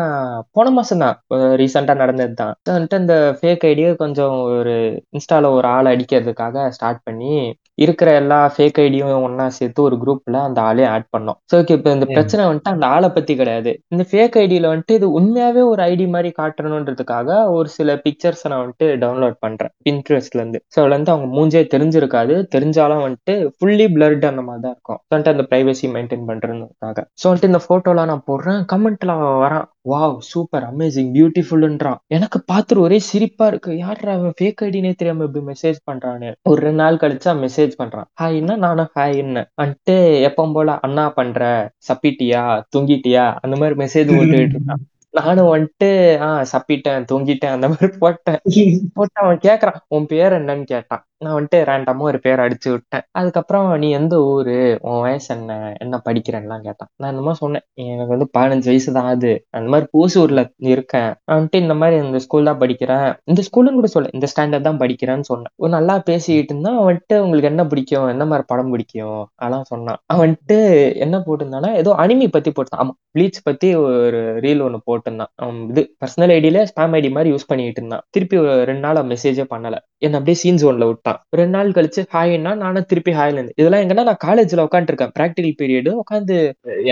போன மாசம் தான் ரீசெண்டாக நடந்தது தான். வந்துட்டு அந்த ஃபேக் ஐடியை கொஞ்சம் ஒரு இன்ஸ்டால ஒரு ஆள் அடிக்கிறதுக்காக ஸ்டார்ட் பண்ணி இருக்கிற எல்லா ஃபேக் ஐடியும் ஒண்ணா சேர்த்து ஒரு குரூப்ல அந்த ஆளே ஆட் பண்ணோம். ஸோ இப்போ இந்த. பிரச்சனை வந்துட்டு அந்த ஆளை பத்தி கிடையாது. இந்த ஃபேக் ஐடியில வந்துட்டு இது உண்மையாவே ஒரு ஐடி மாதிரி காட்டணுன்றதுக்காக ஒரு சில பிக்சர்ஸ் நான் வந்துட்டு டவுன்லோட் பண்றேன் பின்ட்ரெஸ்ட்ல இருந்து. ஸோ அதுல இருந்து அவங்க மூஞ்சே தெரிஞ்சிருக்காது. தெரிஞ்சாலும் வந்துட்டு ஃபுல்லி பிளர்ட் அந்த மாதிரி தான் இருக்கும். வந்துட்டு அந்த பிரைவசி மெயின்டைன் பண்றதுக்காக. ஸோ வந்துட்டு இந்த போட்டோலாம் நான் போடுறேன். கமெண்ட்ல வரான். வாவ் சூப்பர் அமேசிங் பியூட்டிஃபுல்ன்றான் எனக்கு பார்த்துட்டு ஒரே சிரிப்பா இருக்கு. யாரா அவன் ஃபேக் ஐடினே தெரியாம இப்படி மெசேஜ் பண்றான்னு ஒரு ரெண்டு நாள் கழிச்சா மெசேஜ் பண்றான். ஹாய்னா நானும் ஹாய்ன்னு வந்துட்டு எப்பவும் போல அண்ணா பண்ற? சப்பிட்டியா? தூங்கிட்டியா? அந்த மாதிரி மெசேஜ் போட்டுக்கிட்டு இருக்கான் நானும் வந்துட்டு ஆஹ் சப்பிட்டேன் தூங்கிட்டேன் அந்த மாதிரி போட்டேன். போட்டு அவன் கேக்குறான். உன் பேர் என்னன்னு கேட்டான். நான் வந்துட்டு ரேண்டமா ஒரு பேர் அடிச்சு விட்டேன். அதுக்கப்புறம் நீ எந்த ஊரு உன் வயசு என்ன என்ன படிக்கிறேன்லாம் கேட்டான். நான் இந்த மாதிரி சொன்னேன். எனக்கு வந்து பதினஞ்சு வயசு தான் ஆகுது. அந்த மாதிரி பூசூர்ல இருக்கேன். நான் வந்துட்டு இந்த மாதிரி இந்த ஸ்கூல் தான் படிக்கிறேன். இந்த ஸ்கூலுன்னு கூட சொல்ல இந்த ஸ்டாண்டர்ட் தான் படிக்கிறேன்னு சொன்னேன். ஒரு நல்லா பேசிக்கிட்டு இருந்தான். வந்துட்டு உங்களுக்கு என்ன பிடிக்கும்? என்ன மாதிரி படம் பிடிக்கும்? அதெல்லாம் சொன்னான். அவன் வந்துட்டு என்ன போட்டிருந்தானா ஏதோ அனிமி பத்தி போட்டான் ஆமா ப்ளீச் பத்தி ஒரு ரீல் ஒன்று போட்டிருந்தான். அவன் இது பர்சனல் ஐடியில ஸ்பேம் ஐடி மாதிரி யூஸ் பண்ணிட்டு இருந்தான். திருப்பி ஒரு ரெண்டு நாள் மெசேஜே பண்ணல. என்ன அப்படியே சீன் ஜோன்ல விட்டான் ரெண்டு நாள் கழிச்சு ஹாய்னா நானும் திருப்பி ஹாய்ல இருந்து. இதெல்லாம் எங்கன்னா நான் காலேஜ்ல உட்காந்துருக்கேன் ப்ராக்டிகல் பீரியடு உட்காந்து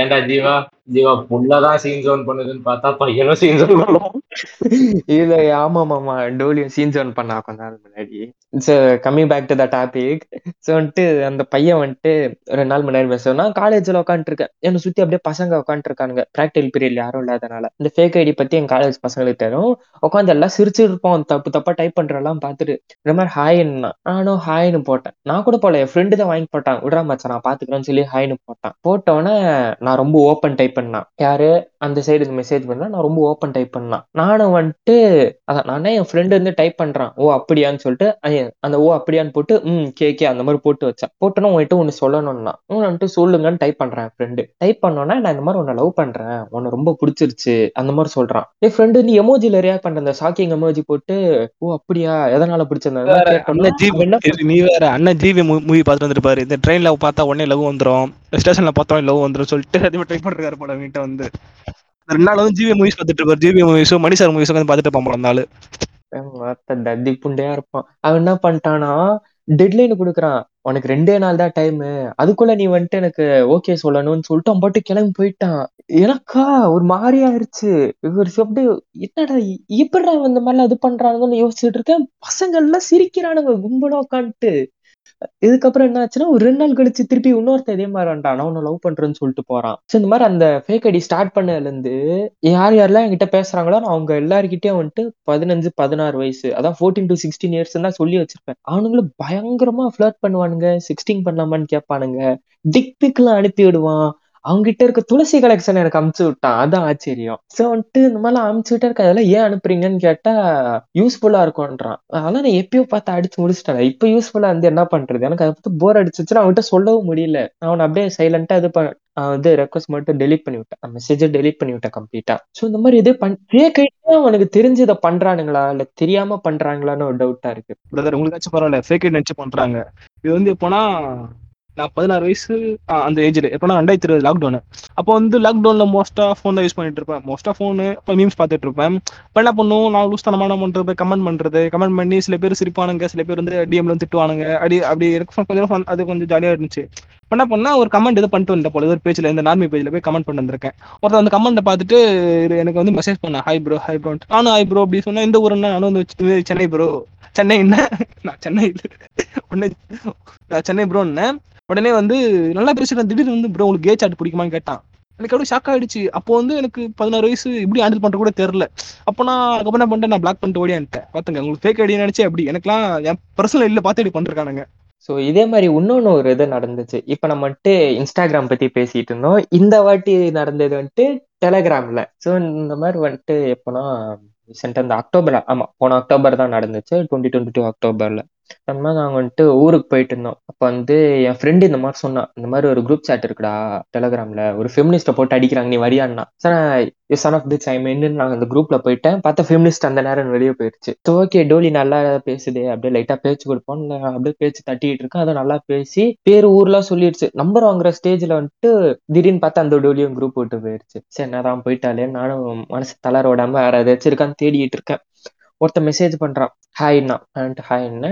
ஏன்டா ஜீவா? ஜீவா புள்ளதான் சீன் ஜோன் பண்ணுதுன்னு பார்த்தா பையனும் சீன் ஜோன் பண்ணுவோம் இல்ல ஆமா மாமா டோலியும் சீன் ஜோன் பண்ணா கொஞ்ச நாள் முன்னாடி. So coming back to the topic so வந்துட்டு அந்த பையன் வந்துட்டு ரெண்டு நாள் முன்னாடி பேசுவோம் நான் காலேஜ்ல உட்காந்துருக்கேன் என்னை சுத்தி அப்படியே பசங்க உட்காந்துருக்கானுங்க ப்ராக்டிகல் பீரியட் யாரும் இல்லாதனால. இந்த ஃபேக் ஐடி பத்தி என் காலேஜ் பசங்களுக்கு தெரியும். உட்காந்து எல்லாம் சிரிச்சு இருப்போம். தப்பு தப்பா டைப் பண்றதெல்லாம் பார்த்துட்டு. இந்த மாதிரி ஹாய்ன்னா நானும் ஹாய்னு போட்டேன். நான் கூட போல என் ஃப்ரெண்டு தான் வாங்கி போட்டான். விடுறா மச்சா நான் பாத்துக்கிறேன்னு சொல்லி ஹாய்னு போட்டான். போட்டோன்னே நான் ரொம்ப ஓப்பன் டைப் பண்ணான். யாரு? அந்த சைடு மெசேஜ் பண்ணா நான் ரொம்ப ஓப்பன் டைப் பண்ணான். நானும் வந்துட்டு அதான் நானே என் ஃப்ரெண்டு வந்து டைப் பண்றான். ஓ அப்படியான்னு சொல்லிட்டு அந்த ஓ அப்படியான்னு போட்டு ம் கே கே அந்த மாதிரி போட்டு வச்சேன். போட்டோன்னா உன்கிட்ட ஒன்று சொல்லணும்னா உன் வந்துட்டு சொல்லுங்கன்னு டைப் பண்றேன் ஃப்ரெண்டு டைப் பண்ணோன்னா நான் இந்த மாதிரி உன்னை லவ் பண்றேன். உன்னை ரொம்ப பிடிச்சிருச்சு. அந்த மாதிரி சொல்றான். என் ஃப்ரெண்டு நீ எமோஜில ரியாக்ட் பண்ற அந்த ஷாக்கிங் எமோஜி போட்டு ஓ அப்படியா? எதனால பிடிச்சிருந்தா அண்ணன் ஜிவி அவன் என்ன நீ வேற அண்ணன் ஜிவி மூவி பார்த்துட்டு வந்துருப்பாரு. இந்த ட்ரெயின்ல பார்த்தா உடனே லவ் வந்துரும். ஸ்டேஷன்ல பார்த்தா லவ் வந்துரும் சொல்லிட்டு அதுவே ட்ரை பண்ணிருக்காரு போல வீட்டை வந்து. ரெண்டு நாள் வந்து ஜிவி மூவிஸ் பார்த்துட்டு இருப்பாரு. ஜிவி மூவிஸும் மணி சார் மூவிஸும் வந்து பார்த்துட்டு இருப்பான் போல மத்த தத்தி புண்டையா இருப்பான். அவன் என்ன பண்ணிட்டானா டெட்லைன் கொடுக்குறான். உனக்கு ரெண்டே நாள் தான் டைமு அதுக்குள்ள நீ வந்துட்டு எனக்கு ஓகே சொல்லணும்னு சொல்லிட்டு அவன் பாட்டு கிளம்பி போயிட்டான். எனக்கா? ஒரு மாதிரி ஆயிருச்சு. இவர் அப்படியே என்னடா எப்படிடா இந்த மாதிரிலாம் இது பண்றாங்கன்னு யோசிச்சுட்டு இருக்கேன். பசங்கள்லாம் சிரிக்கிறானுங்க கும்பலா உட்காந்துட்டு. இதுக்கப்புறம் என்ன ஆச்சுன்னா ஒரு ரெண்டு நாள் கழிச்சு திருப்பி இன்னொருத்த இதே மாதிரி வந்துட்டான். நான் உன்னை லவ் பண்றேன்னு சொல்லிட்டு போறான். ஸோ இந்த மாதிரி அந்த ஃபேக் ஐடி ஸ்டார்ட் பண்ணதுல இருந்து யார் யாரெல்லாம் என்கிட்ட பேசுறாங்களோ நான் அவங்க எல்லாருக்கிட்டே வந்துட்டு பதினஞ்சு பதினாறு வயசு அதான் ஃபோர்டீன் டு சிக்ஸ்டீன் இயர்ஸ் தான் சொல்லி வச்சிருப்பேன். அவனுங்களும் பயங்கரமா ஃபிளர்ட் பண்ணுவானுங்க சிக்ஸ்டீன் பண்ணலாமான்னு கேட்பானுங்க. டிக் பிக்லாம் அனுப்பி விடுவான். அவங்ககிட்ட இருக்க துளசி கலெக்ஷன் எனக்கு அமுச்சு விட்டான். அதான் ஆச்சரியம். சோ வந்துட்டு இந்த மாதிரிலாம் அமுச்சு இருக்க அதெல்லாம் ஏன் அனுப்புறீங்கன்னு கேட்டா யூஸ்ஃபுல்லா இருக்கும்ன்றான். அதெல்லாம் நான் எப்பயோ பார்த்து அடிச்சு முடிச்சிட்டேன். இப்ப யூஸ்ஃபுல்லா வந்து என்ன பண்றது? எனக்கு அதை பத்தி போர் அடிச்சிச்சுன்னா அவன்கிட்ட சொல்லவும் முடியல. அவன் அவனை அப்படியே சைலண்டா இது வந்து ரெக்வஸ்ட் மட்டும் டெலிட் பண்ணி விட்டேன். மெசேஜை டெலிட் பண்ணி விட்டேன் கம்ப்ளீட்டா ஸோ இந்த மாதிரி இது பண் ஃபேக் அவனுக்கு தெரிஞ்சு இதை பண்றானுங்களா? இல்ல தெரியாம பண்றாங்களான்னு ஒரு டவுட்டா இருக்கு. பிரதர் உங்களுக்காச்சும் பரவாயில்ல. ஃபேக் ஐடி நினைச்சு பண்றாங்க. இது வந்து எப்போனா நான் பதினாறு வயசு ஆ, அந்த ஏஜ்ல எப்போனா ரெண்டாயிரத்தி இருபது லாக்டவுன் அப்போ வந்து லாக்டவுன்ல மோஸ்டா ஃபோன் தான் யூஸ் பண்ணிட்டு இருப்பேன். மோஸ்டா ஃபோனு இப்போ மீம்ஸ் பார்த்துட்டு இருப்பேன். இப்போ என்ன பண்ணுவோம்? நான் லூஸ் தனமான பண்றது கமெண்ட் பண்றது. கமெண்ட் பண்ணி சில பேர் சிரிப்பானுங்க. சில பேர் வந்து டிஎம்ல வந்து திட்டுவானுங்க. அப்படி அப்படி எனக்கு கொஞ்சம் அது கொஞ்சம் ஜாலியா இருந்துச்சு. இப்போ என்ன பண்ணா ஒரு கமெண்ட் இது பண்ணிட்டு வந்த போல. ஒரு பேஜ்ல இந்த நார்மி பேஜ்ல போய் கமெண்ட் பண்ணி வந்திருக்கேன். ஒருத்தர் அந்த கமெண்ட்டை பார்த்துட்டு எனக்கு வந்து மெசேஜ் பண்ண. ஹை ப்ரோ ஹை ப்ரோ நானும் ஹை ப்ரோ அப்படி சொன்னா இந்த ஊருன்னா நானும் வந்து சென்னை ப்ரோ சென்னை என்ன? நான் சென்னை இல்ல. நான் சென்னை ப்ரோன்னு உடனே வந்து நல்லா பேசுறேன் திடீர்னு வந்து ப்ரோ உங்களுக்கு கே சாட் பிடிக்குமான்னு கேட்டான். எனக்கு அப்படியே ஷாக் ஆயிடுச்சு. அப்போ வந்து எனக்கு பதினாறு வயசு இப்படி ஹேண்டில் பண்ற கூட தெரியல. அப்போ நான் அதுக்கப்புறம் என்ன பண்ணிட்டேன் நான் பிளாக் பண்ணிட்டு ஓடியான்ட்டேன் பாத்துங்க உங்களுக்கு ஃபேக் ஐடியா நினைச்சு அப்படி எனக்குலாம் என் பர்சனல் இல்ல பார்த்து இப்படி பண்ணிருக்கானுங்க. ஸோ இதே மாதிரி இன்னொன்று ஒரு இது நடந்துச்சு. இப்போ நம்ம வந்துட்டு இன்ஸ்டாகிராம் பற்றி பேசிட்டு இருந்தோம். இந்த வாட்டி நடந்தது வந்துட்டு டெலகிராமில் ஸோ இந்த மாதிரி வந்துட்டு எப்போனா ரீசெண்டாக இந்த அக்டோபர் ஆமாம் போன அக்டோபர் தான் நடந்துச்சு. டுவெண்ட்டி டுவெண்ட்டி டூ அக்டோபரில் அந்த மாதிரி நாங்கள் வந்துட்டு ஊருக்கு போயிட்டு இருந்தோம். அப்போ வந்து என் ஃப்ரெண்டு இந்த மாதிரி சொன்னான் இந்த மாதிரி ஒரு குரூப் சாட் இருக்குடா டெலகிராம்ல ஒரு ஃபெமினிஸ்ட்டை போட்டு அடிக்கிறாங்க நீ வரியான்னா. சார் சன் ஆஃப் தி ஐம் என்னன்னு நாங்கள் அந்த குரூப்ல போயிட்டேன். பார்த்தா ஃபெமினிஸ்ட் அந்த நேரம் வெளியே போயிடுச்சு ஸோ ஓகே டோலி நல்லா பேசுதே அப்படியே லைட்டா பேச்சு கொடுப்போம். அப்படியே பேச்சு தட்டிட்டு இருக்கேன். அதை நல்லா பேசி பேர் ஊர்லாம் சொல்லிடுச்சு நம்பர் வாங்குற ஸ்டேஜ்ல வந்துட்டு திடீர்னு பார்த்தா அந்த டோலியும் குரூப் விட்டு போயிடுச்சு சரி என்னதான் போயிட்டாலே நானும் மனசு தளர விடாம வேற ஏதாச்சும் இருக்கான்னு தேடிட்டு இருக்கேன். ஒருத்தன் மெசேஜ் பண்றான். ஹாய்னா ஹாய்னா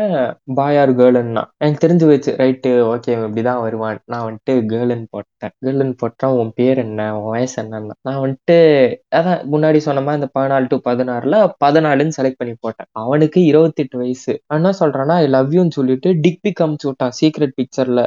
பாய் ஆர் கேர்ள்ன்னா எனக்கு தெரிஞ்சு வச்சு ரைட்டு ஓகே இப்படிதான் வருவான். நான் வந்துட்டு கேர்ளுன்னு போட்டேன். கேர்ளுன்னு போட்டா உன் பேர் என்ன? உன் வயசு என்னன்னா? நான் வந்துட்டு அதான் முன்னாடி சொன்ன மாதிரி இந்த பதினாலு டு பதினாறுல பதினாலுன்னு செலக்ட் பண்ணி போட்டேன். அவனுக்கு இருபத்தெட்டு வயசு. என்ன சொல்றான்னா ஐ லவ் யூன்னு சொல்லிட்டு டிக் பிக் அமுச்சு விட்டான் சீக்ரெட் பிக்சர்ல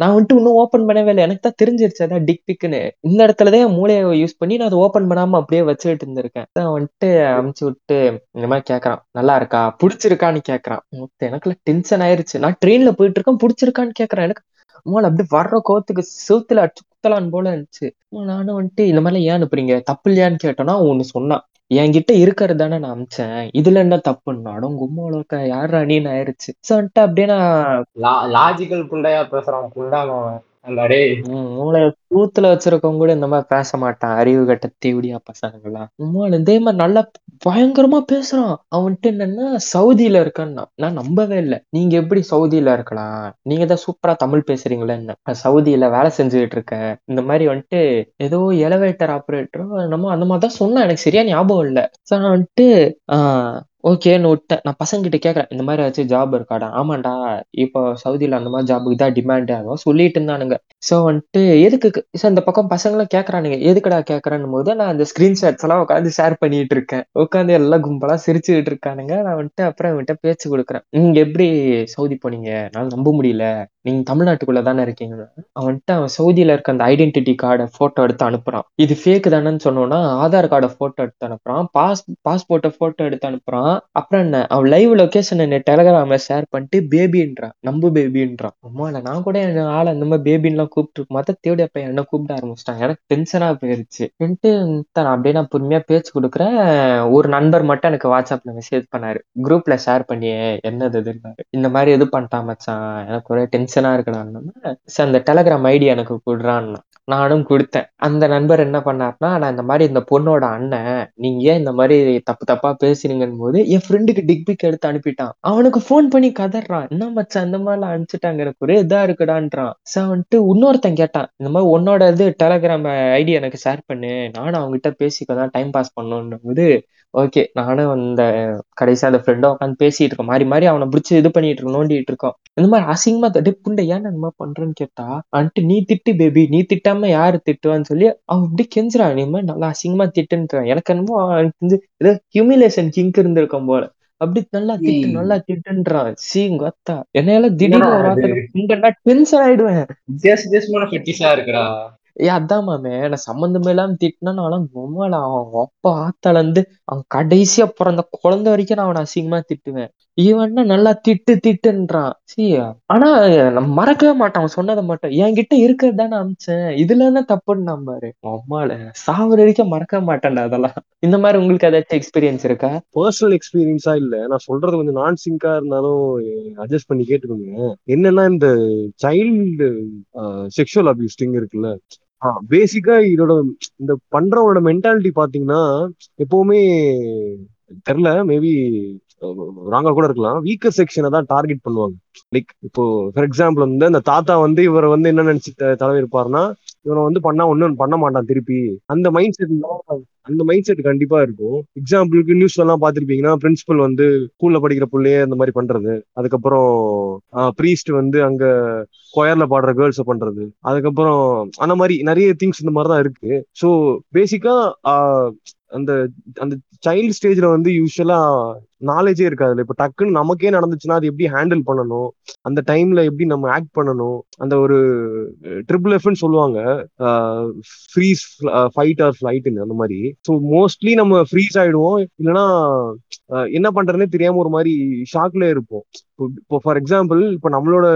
நான் வந்துட்டு இன்னும் ஓப்பன் பண்ணவே இல்லை. எனக்கு தான் தெரிஞ்சிருச்சு அதான் டிக் பிக்குன்னு இந்த இடத்துலதான் என் மூளையை யூஸ் பண்ணி நான் அதை ஓப்பன் பண்ணாம அப்படியே வச்சுக்கிட்டு இருந்திருக்கேன். அதான் வந்துட்டு அமுச்சு விட்டு இந்த மாதிரி கேட்கறான். நல்லா இருக்கா? பிடிச்சிருக்கான்னு கேட்கறான். எனக்குல டென்ஷன் ஆயிருச்சு. நான் ட்ரெயின்ல போயிட்டு இருக்கேன். பிடிச்சிருக்கான்னு கேட்கறேன். எனக்கு மூளை அப்படியே வர்ற கோத்துக்கு செவுத்துல அடிச்சு குத்தலான்னு போல இருந்துச்சு. நானும் வந்துட்டு இந்த மாதிரிலாம் ஏன் அனுப்புறீங்க? தப்பு இல்லையான்னு கேட்டோன்னா ஒன்னு சொன்னான். என்கிட்ட இருக்கிறது தானே நான் அமிச்சேன். இதுல என்ன தப்புன்னா? கும்மாளோக்க யாரா அணின்னு ஆயிருச்சு. சோ வந்துட்டு அப்படியே நான் லாஜிக்கல் குண்டையா பேசுறான் குண்டானவன். மூளை கூத்துல வச்சிருக்கவங்க கூட இந்த மாதிரி பேச மாட்டான். அறிவு கட்ட தேவடியா பசங்கள்லாம். உம்மால இதே மாதிரி நல்லா பயங்கரமா பேசுறான். அவன்ட்டு என்னன்னா சவுதியில இருக்கான்னா. நான் நம்பவே இல்லை. நீங்க எப்படி சவுதியில இருக்கலாம்? நீங்க தான் சூப்பரா தமிழ் பேசுறீங்களே என்ன? சவுதியில வேலை செஞ்சுக்கிட்டு இருக்கேன் இந்த மாதிரி வந்துட்டு ஏதோ எலவேட்டர் ஆப்ரேட்டரோ நம்ம அந்த மாதிரி தான் சொன்னா எனக்கு சரியா ஞாபகம் இல்லை. ஸோ நான் வந்துட்டு ஆஹ் ஓகேன்னு விட்டேன். நான் பசங்கிட்ட கேட்குறேன் இந்த மாதிரி ஏதாச்சும் ஜாப் இருக்காடா? ஆமாண்டா இப்போ சவுதியில் அந்த மாதிரி ஜாபுக்கு தான் டிமாண்டு ஆகும் சொல்லிட்டு இருந்தானுங்க. ஸோ வந்துட்டு எதுக்கு ஸோ இந்த பக்கம் பசங்களும் கேட்குறானுங்க எதுக்குடா கேட்குறேன்னு போது நான் அந்த ஸ்க்ரீன்ஷாட்ஸ் எல்லாம் உட்காந்து ஷேர் பண்ணிட்டு இருக்கேன். உட்காந்து எல்லாம் கும்பலாக சிரிச்சுக்கிட்டு இருக்கானுங்க. நான் வந்துட்டு அப்புறம் அவன்கிட்ட பேச்சு கொடுக்குறேன். நீங்க எப்படி சவுதி போனீங்க? நான் நம்ப முடியல. நீங்க தமிழ்நாட்டுக்குள்ள தானே இருக்கீங்க அவன்கிட்ட அவன் சவுதியில இருக்க அந்த ஐடென்டிட்டி கார்டை போட்டோ எடுத்து அனுப்புறான். இது ஃபேக் தானேன்னு சொன்னோன்னா ஆதார் கார்டை போட்டோ எடுத்து அனுப்புறான். பாஸ் பாஸ்போர்ட்டை போட்டோ எடுத்து அனுப்புறான். அப்புறம் என்ன? அவன் லைவ் லொகேஷன் என்ன டெலகிராம்ல ஷேர் பண்ணிட்டு பேபின்றான் நம்பு பேபின்றான் அம்மால நான் கூட என் ஆளை இந்த மாதிரி பேபின்லாம் கூப்பிட்டு மொத்த தேடி அப்ப என்ன கூப்பிட ஆரம்பிச்சிட்டான். எனக்கு டென்ஷனா போயிருச்சு. வந்துட்டு நான் அப்படியே நான் பொறுமையா பேச்சு கொடுக்குறேன். ஒரு நண்பர் மட்டும் எனக்கு வாட்ஸ்அப்ல மெசேஜ் பண்ணாரு. குரூப்ல ஷேர் பண்ணி என்னது இதுன்னாரு இந்த மாதிரி இது பண்ணிட்டான் மச்சான். எனக்கு ஒரே டென்ஷன் இருக்கடான்னு அந்த டெலகிராம் ஐடி எனக்கு கொடுறான்னு நானும் கொடுத்தேன். அந்த நண்பர் என்ன பண்ணார்னா நான் இந்த மாதிரி இந்த பொண்ணோட அண்ணன் நீங்க ஏன் இந்த மாதிரி தப்பு தப்பா பேசுறீங்கன்னு போது என் ஃப்ரெண்டுக்கு டிக் பிக் எடுத்து அனுப்பிட்டான். அவனுக்கு ஃபோன் பண்ணி கதறான். என்ன மச்சான் இந்த மாதிரிலாம் அனுப்பிச்சிட்டாங்க எனக்கு ஒரே இதா இருக்குடான்றான். சார் வந்துட்டு இன்னொருத்தன் கேட்டான் இந்த மாதிரி உன்னோட இது டெலகிராம் ஐடி எனக்கு ஷேர் பண்ணு நானும் அவங்ககிட்ட பேசிக்க தான் டைம் பாஸ் பண்ணணும் போது ஓகே நானும் அந்த கடைசி அந்த ஃப்ரெண்டும் உட்காந்து பேசிட்டு இருக்கோம். மாறி மாறி அவனை பிடிச்சி இது பண்ணிட்டு இருக்கோம் நோண்டிட்டு இருக்கோம். இந்த மாதிரி அசிங்கமா தட்டி புண்டை ஏன் மாதிரி பண்றேன்னு கேட்டா வந்துட்டு நீ திட்டு பேபி நீ திட்டாம யாரு திட்டுவான்னு சொல்லி அவன் இப்படி கெஞ்சுறான். நீ மாதிரி நல்லா அசிங்கமா திட்டுன்றான். எனக்கு என்னமோ அவனுக்கு வந்து ஏதோ ஹியூமிலேஷன் கிங்க் இருந்திருக்கும் போல. அப்படி நல்லா திட்டு நல்லா திட்டுன்றான். சீங்க அத்தா. என்னையால திடீர்னு ஒரு வார்த்தை டென்ஷன் ஆயிடுவேன். வித்தியாச வித்தியாசமான ஃபெட்டிஷா இருக்குடா. ஏ அதான் மாமே நான் சம்மந்தமே இல்லாம திட்டினா நானும் பொம்மல அவன் அப்பா ஆத்தால இருந்து அவன் கடைசியா பிறந்த குழந்தை வரைக்கும் நான் அவனை அசிங்கமா திட்டுவேன். இவன்னா நல்லா திட்டு திட்டுன்றான். சி ஆனா நம்ம மறக்கவே மாட்டான் அவன் சொன்னதை மட்டும். என்கிட்ட இருக்கிறது தானே அமிச்சேன். இதுல என்ன தப்புன்னு நான் பாரு. அம்மால சாவர வரைக்கும் மறக்க மாட்டேன்டா அதெல்லாம். இந்த மாதிரி உங்களுக்கு ஏதாச்சும் எக்ஸ்பீரியன்ஸ் இருக்கா? பர்சனல் எக்ஸ்பீரியன்ஸா இல்ல. நான் சொல்றது கொஞ்சம் நான் சிங்கா இருந்தாலும் அட்ஜஸ்ட் பண்ணி கேட்டுக்கோங்க. என்னன்னா இந்த சைல்டு செக்ஷுவல் அபியூஸ்டிங் இருக்குல்ல. பேசிக்கா இதோட இந்த பண்றவனோட மென்டாலிட்டி பாத்தீங்கன்னா எப்பவுமே தெரில மேபி ராங்கா கூட இருக்கலாம். வீக்கர் செக்ஷனை தான் டார்கெட் பண்ணுவாங்க. லைக் இப்போ ஃபார் எக்ஸாம்பிள் வந்து அந்த தாத்தா வந்து இவரை வந்து என்ன நினைச்சு தலைவர் இருப்பாருன்னா இவனை வந்து பண்ணா ஒன்னும் பண்ண மாட்டான் திருப்பி. அந்த மைண்ட் செட் அந்த மைண்ட் செட் கண்டிப்பா இருக்கும். எக்ஸாம்பிளுக்கு நியூஸ் எல்லாம் பாத்திருப்பீங்கன்னா பிரின்சிபல் வந்து ஸ்கூல்ல படிக்கிற பிள்ளையே அந்த மாதிரி பண்றது. அதுக்கப்புறம் ப்ரீஸ்ட் வந்து அங்க கொயர்ல பாடுற கேர்ள்ஸ பண்றது. அதுக்கப்புறம் அந்த மாதிரி நிறைய திங்ஸ் இந்த மாதிரி தான் இருக்கு ஸோ பேசிக்கா அந்த அந்த சைல்டு ஸ்டேஜ்ல வந்து யூஸ்வலா நாலேஜே இருக்காதுல்ல இப்ப டக்குன்னு நமக்கே நடந்துச்சுன்னா அது எப்படி ஹேண்டில் பண்ணணும்? அந்த டைம்ல எப்படி நம்ம ஆக்ட் பண்ணணும்? அந்த ஒரு ட்ரிபிள் எஃப்னு சொல்லுவாங்க. ஃப்ரீஸ் ஃபைட் ஆர் ஃபிளைட்னு அந்த மாதிரி. ஸோ மோஸ்ட்லி நம்ம ஃப்ரீஸ் ஆயிடுவோம். இல்லைன்னா என்ன பண்றதுனே தெரியாம ஒரு மாதிரி ஷாக்ல இருப்போம். இப்போ ஃபார் எக்ஸாம்பிள் இப்போ நம்மளோட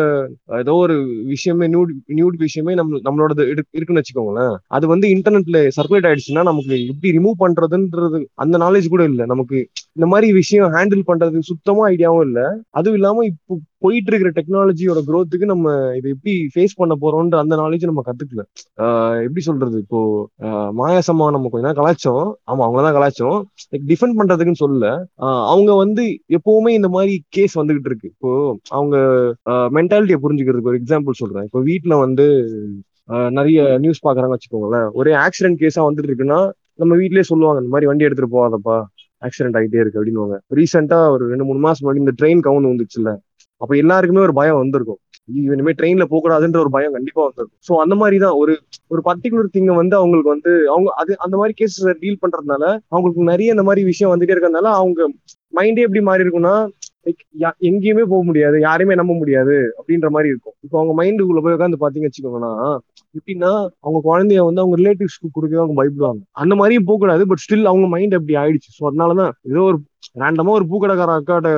ஏதோ ஒரு விஷயமே நியூட் நியூட் விஷயமே நம்ம நம்மளோட இருக்குன்னு வச்சுக்கோங்களேன். அது வந்து இன்டர்நெட்ல சர்க்குலேட் ஆயிடுச்சுன்னா நமக்கு எப்படி ரிமூவ் பண்றதுன்றது அந்த நாலேஜ் கூட இல்லை. நமக்கு இந்த மாதிரி விஷயம் ஹேண்டில் பண்றது சுத்தமா ஐடியாவும் இல்லை. அதுவும் இல்லாம இப்போ போயிட்டு இருக்கிற டெக்னாலஜியோட க்ரோத்துக்கு நம்ம இதை எப்படி ஃபேஸ் பண்ண போறோம்ன்ற அந்த நாலேஜ் நம்ம கத்துக்கல. எப்படி சொல்றது? இப்போ மாயாசமா நம்ம கொஞ்ச நேரம் கலாச்சோம் ஆமா அவங்களதான் கலாச்சோம் டிஃபெண்ட் பண்றதுக்குன்னு சொல்லல. அவங்க வந்து எப்பவுமே இந்த மாதிரி கேஸ் வந்துகிட்டு இருக்கு. இப்போ அவங்க மென்டாலிட்டியை புரிஞ்சுக்கிறதுக்கு ஒரு எக்ஸாம்பிள் சொல்றேன். இப்போ வீட்டுல வந்து நிறைய நியூஸ் பாக்குறாங்க வச்சுக்கோங்களேன். ஒரே ஆக்சிடென்ட் கேஸா வந்துட்டு இருக்குன்னா நம்ம வீட்லயே சொல்லுவாங்க இந்த மாதிரி வண்டி எடுத்துட்டு போகாதப்பா. ஆக்சிடென்ட் ஆகிட்டே இருக்கு. அப்படின்னு ரீசெண்டா ஒரு ரெண்டு மூணு மாசம் முன்னாடி இந்த ட்ரெயின் கவுண்ட் வந்துச்சுல்ல அப்ப எல்லாருக்குமே ஒரு பயம் வந்திருக்கும். இனிமே ட்ரெயின்ல போகக்கூடாதுன்ற ஒரு பயம் கண்டிப்பா வந்திருக்கும். ஸோ அந்த மாதிரி தான் ஒரு ஒரு பர்டிகுலர் திங்கை வந்து அவங்களுக்கு வந்து அவங்க அது அந்த மாதிரி கேசஸ் டீல் பண்றதுனால அவங்களுக்கு நிறைய இந்த மாதிரி விஷயம் வந்துட்டே இருக்கிறதுனால அவங்க மைண்டே எப்படி மாறி இருக்கும்னா லைக் எங்கேயுமே போக முடியாது. யாரையுமே நம்ப முடியாது. அப்படின்ற மாதிரி இருக்கும். இப்போ அவங்க மைண்டுக்குள்ள போய் உட்காந்து பாத்தீங்க வச்சுக்கோங்கன்னா எப்படின்னா அவங்க குழந்தைய வந்து அவங்க ரிலேட்டிவ்ஸ்க்கு கொடுக்கவே அவங்க பயப்படுவாங்க. அந்த மாதிரியும் போகக்கூடாது பட் ஸ்டில் அவங்க மைண்ட் அப்படி ஆயிடுச்சு. ஸோ அதனாலதான் ஏதோ ஒரு ரேண்டமா ஒரு பூக்கடைக்கார அக்காட்ட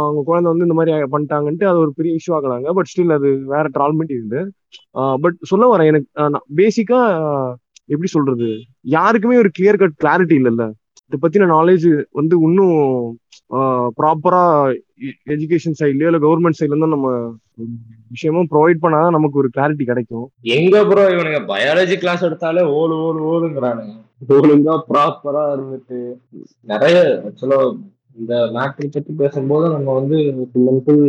அவங்க குழந்தை வந்து இந்த மாதிரி பண்ணிட்டாங்கன்ட்டு அது ஒரு பெரிய இஷ்யூ ஆகலாங்க பட் ஸ்டில் அது வேற ட்ரால்மெண்ட் இருந்து பட் சொல்ல வரேன். எனக்கு பேசிக்கா எப்படி சொல்றது? யாருக்குமே ஒரு கிளியர் கட் கிளாரிட்டி இல்லைல்ல. இதை பத்தின நாலேஜ் வந்து இன்னும் ப்ராப்பரா எஜுகேஷன் சைட்லயோ இல்ல கவர்மெண்ட் சைட்ல இருந்தா நம்ம விஷயமும் ப்ரொவைட் பண்ணாதான் நமக்கு ஒரு கிளாரிட்டி கிடைக்கும். எங்க ப்ரோ இவனுங்க பயாலஜி கிளாஸ் எடுத்தாலே ஓடு ஓடு ஓடுங்கிறானுங்க. ஒழுங்கா ப்ராப்பரா இருந்துட்டு. நிறைய ஆக்சுவலா இந்த மேட்ரு பத்தி பேசும்போது நம்ம வந்து ஃபுல் அண்ட் ஃபுல்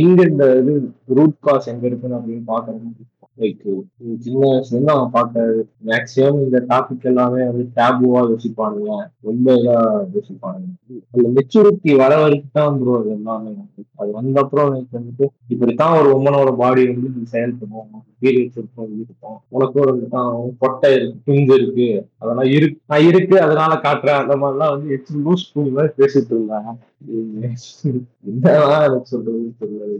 எங்க இந்த இது ரூட் காஸ் எங்க இருக்குன்னு அப்படின்னு பாக்கணும் லைக் சின்ன வயசுலேருந்து அவன் பார்க்கறது மேக்ஸிமம் இந்த டாபிக் எல்லாமே வந்து டேபுவா யோசிப்பானுங்க. ரொம்ப இதா யோசிப்பானுங்க. அந்த மெச்சூரிட்டி வர வரைக்கும் தான் ப்ரோ அது எல்லாமே அது வந்த அப்புறம் எனக்கு வந்துட்டு இப்படித்தான் ஒரு உமனோட பாடி வந்து நீ செயல்படும் பீரியட்ஸ் இருக்கும் இருக்கும். உனக்கு ஒரு தான் பொட்டை இருக்கு பிஞ்சு இருக்கு. அதெல்லாம் இருக்கு நான் இருக்கு அதனால காட்டுறேன். அந்த மாதிரிலாம் வந்து எச்சு லூஸ் ஸ்கூல் மாதிரி பேசிட்டு இருந்தாங்க. என்னதான் எனக்கு சொல்றது தெரியல.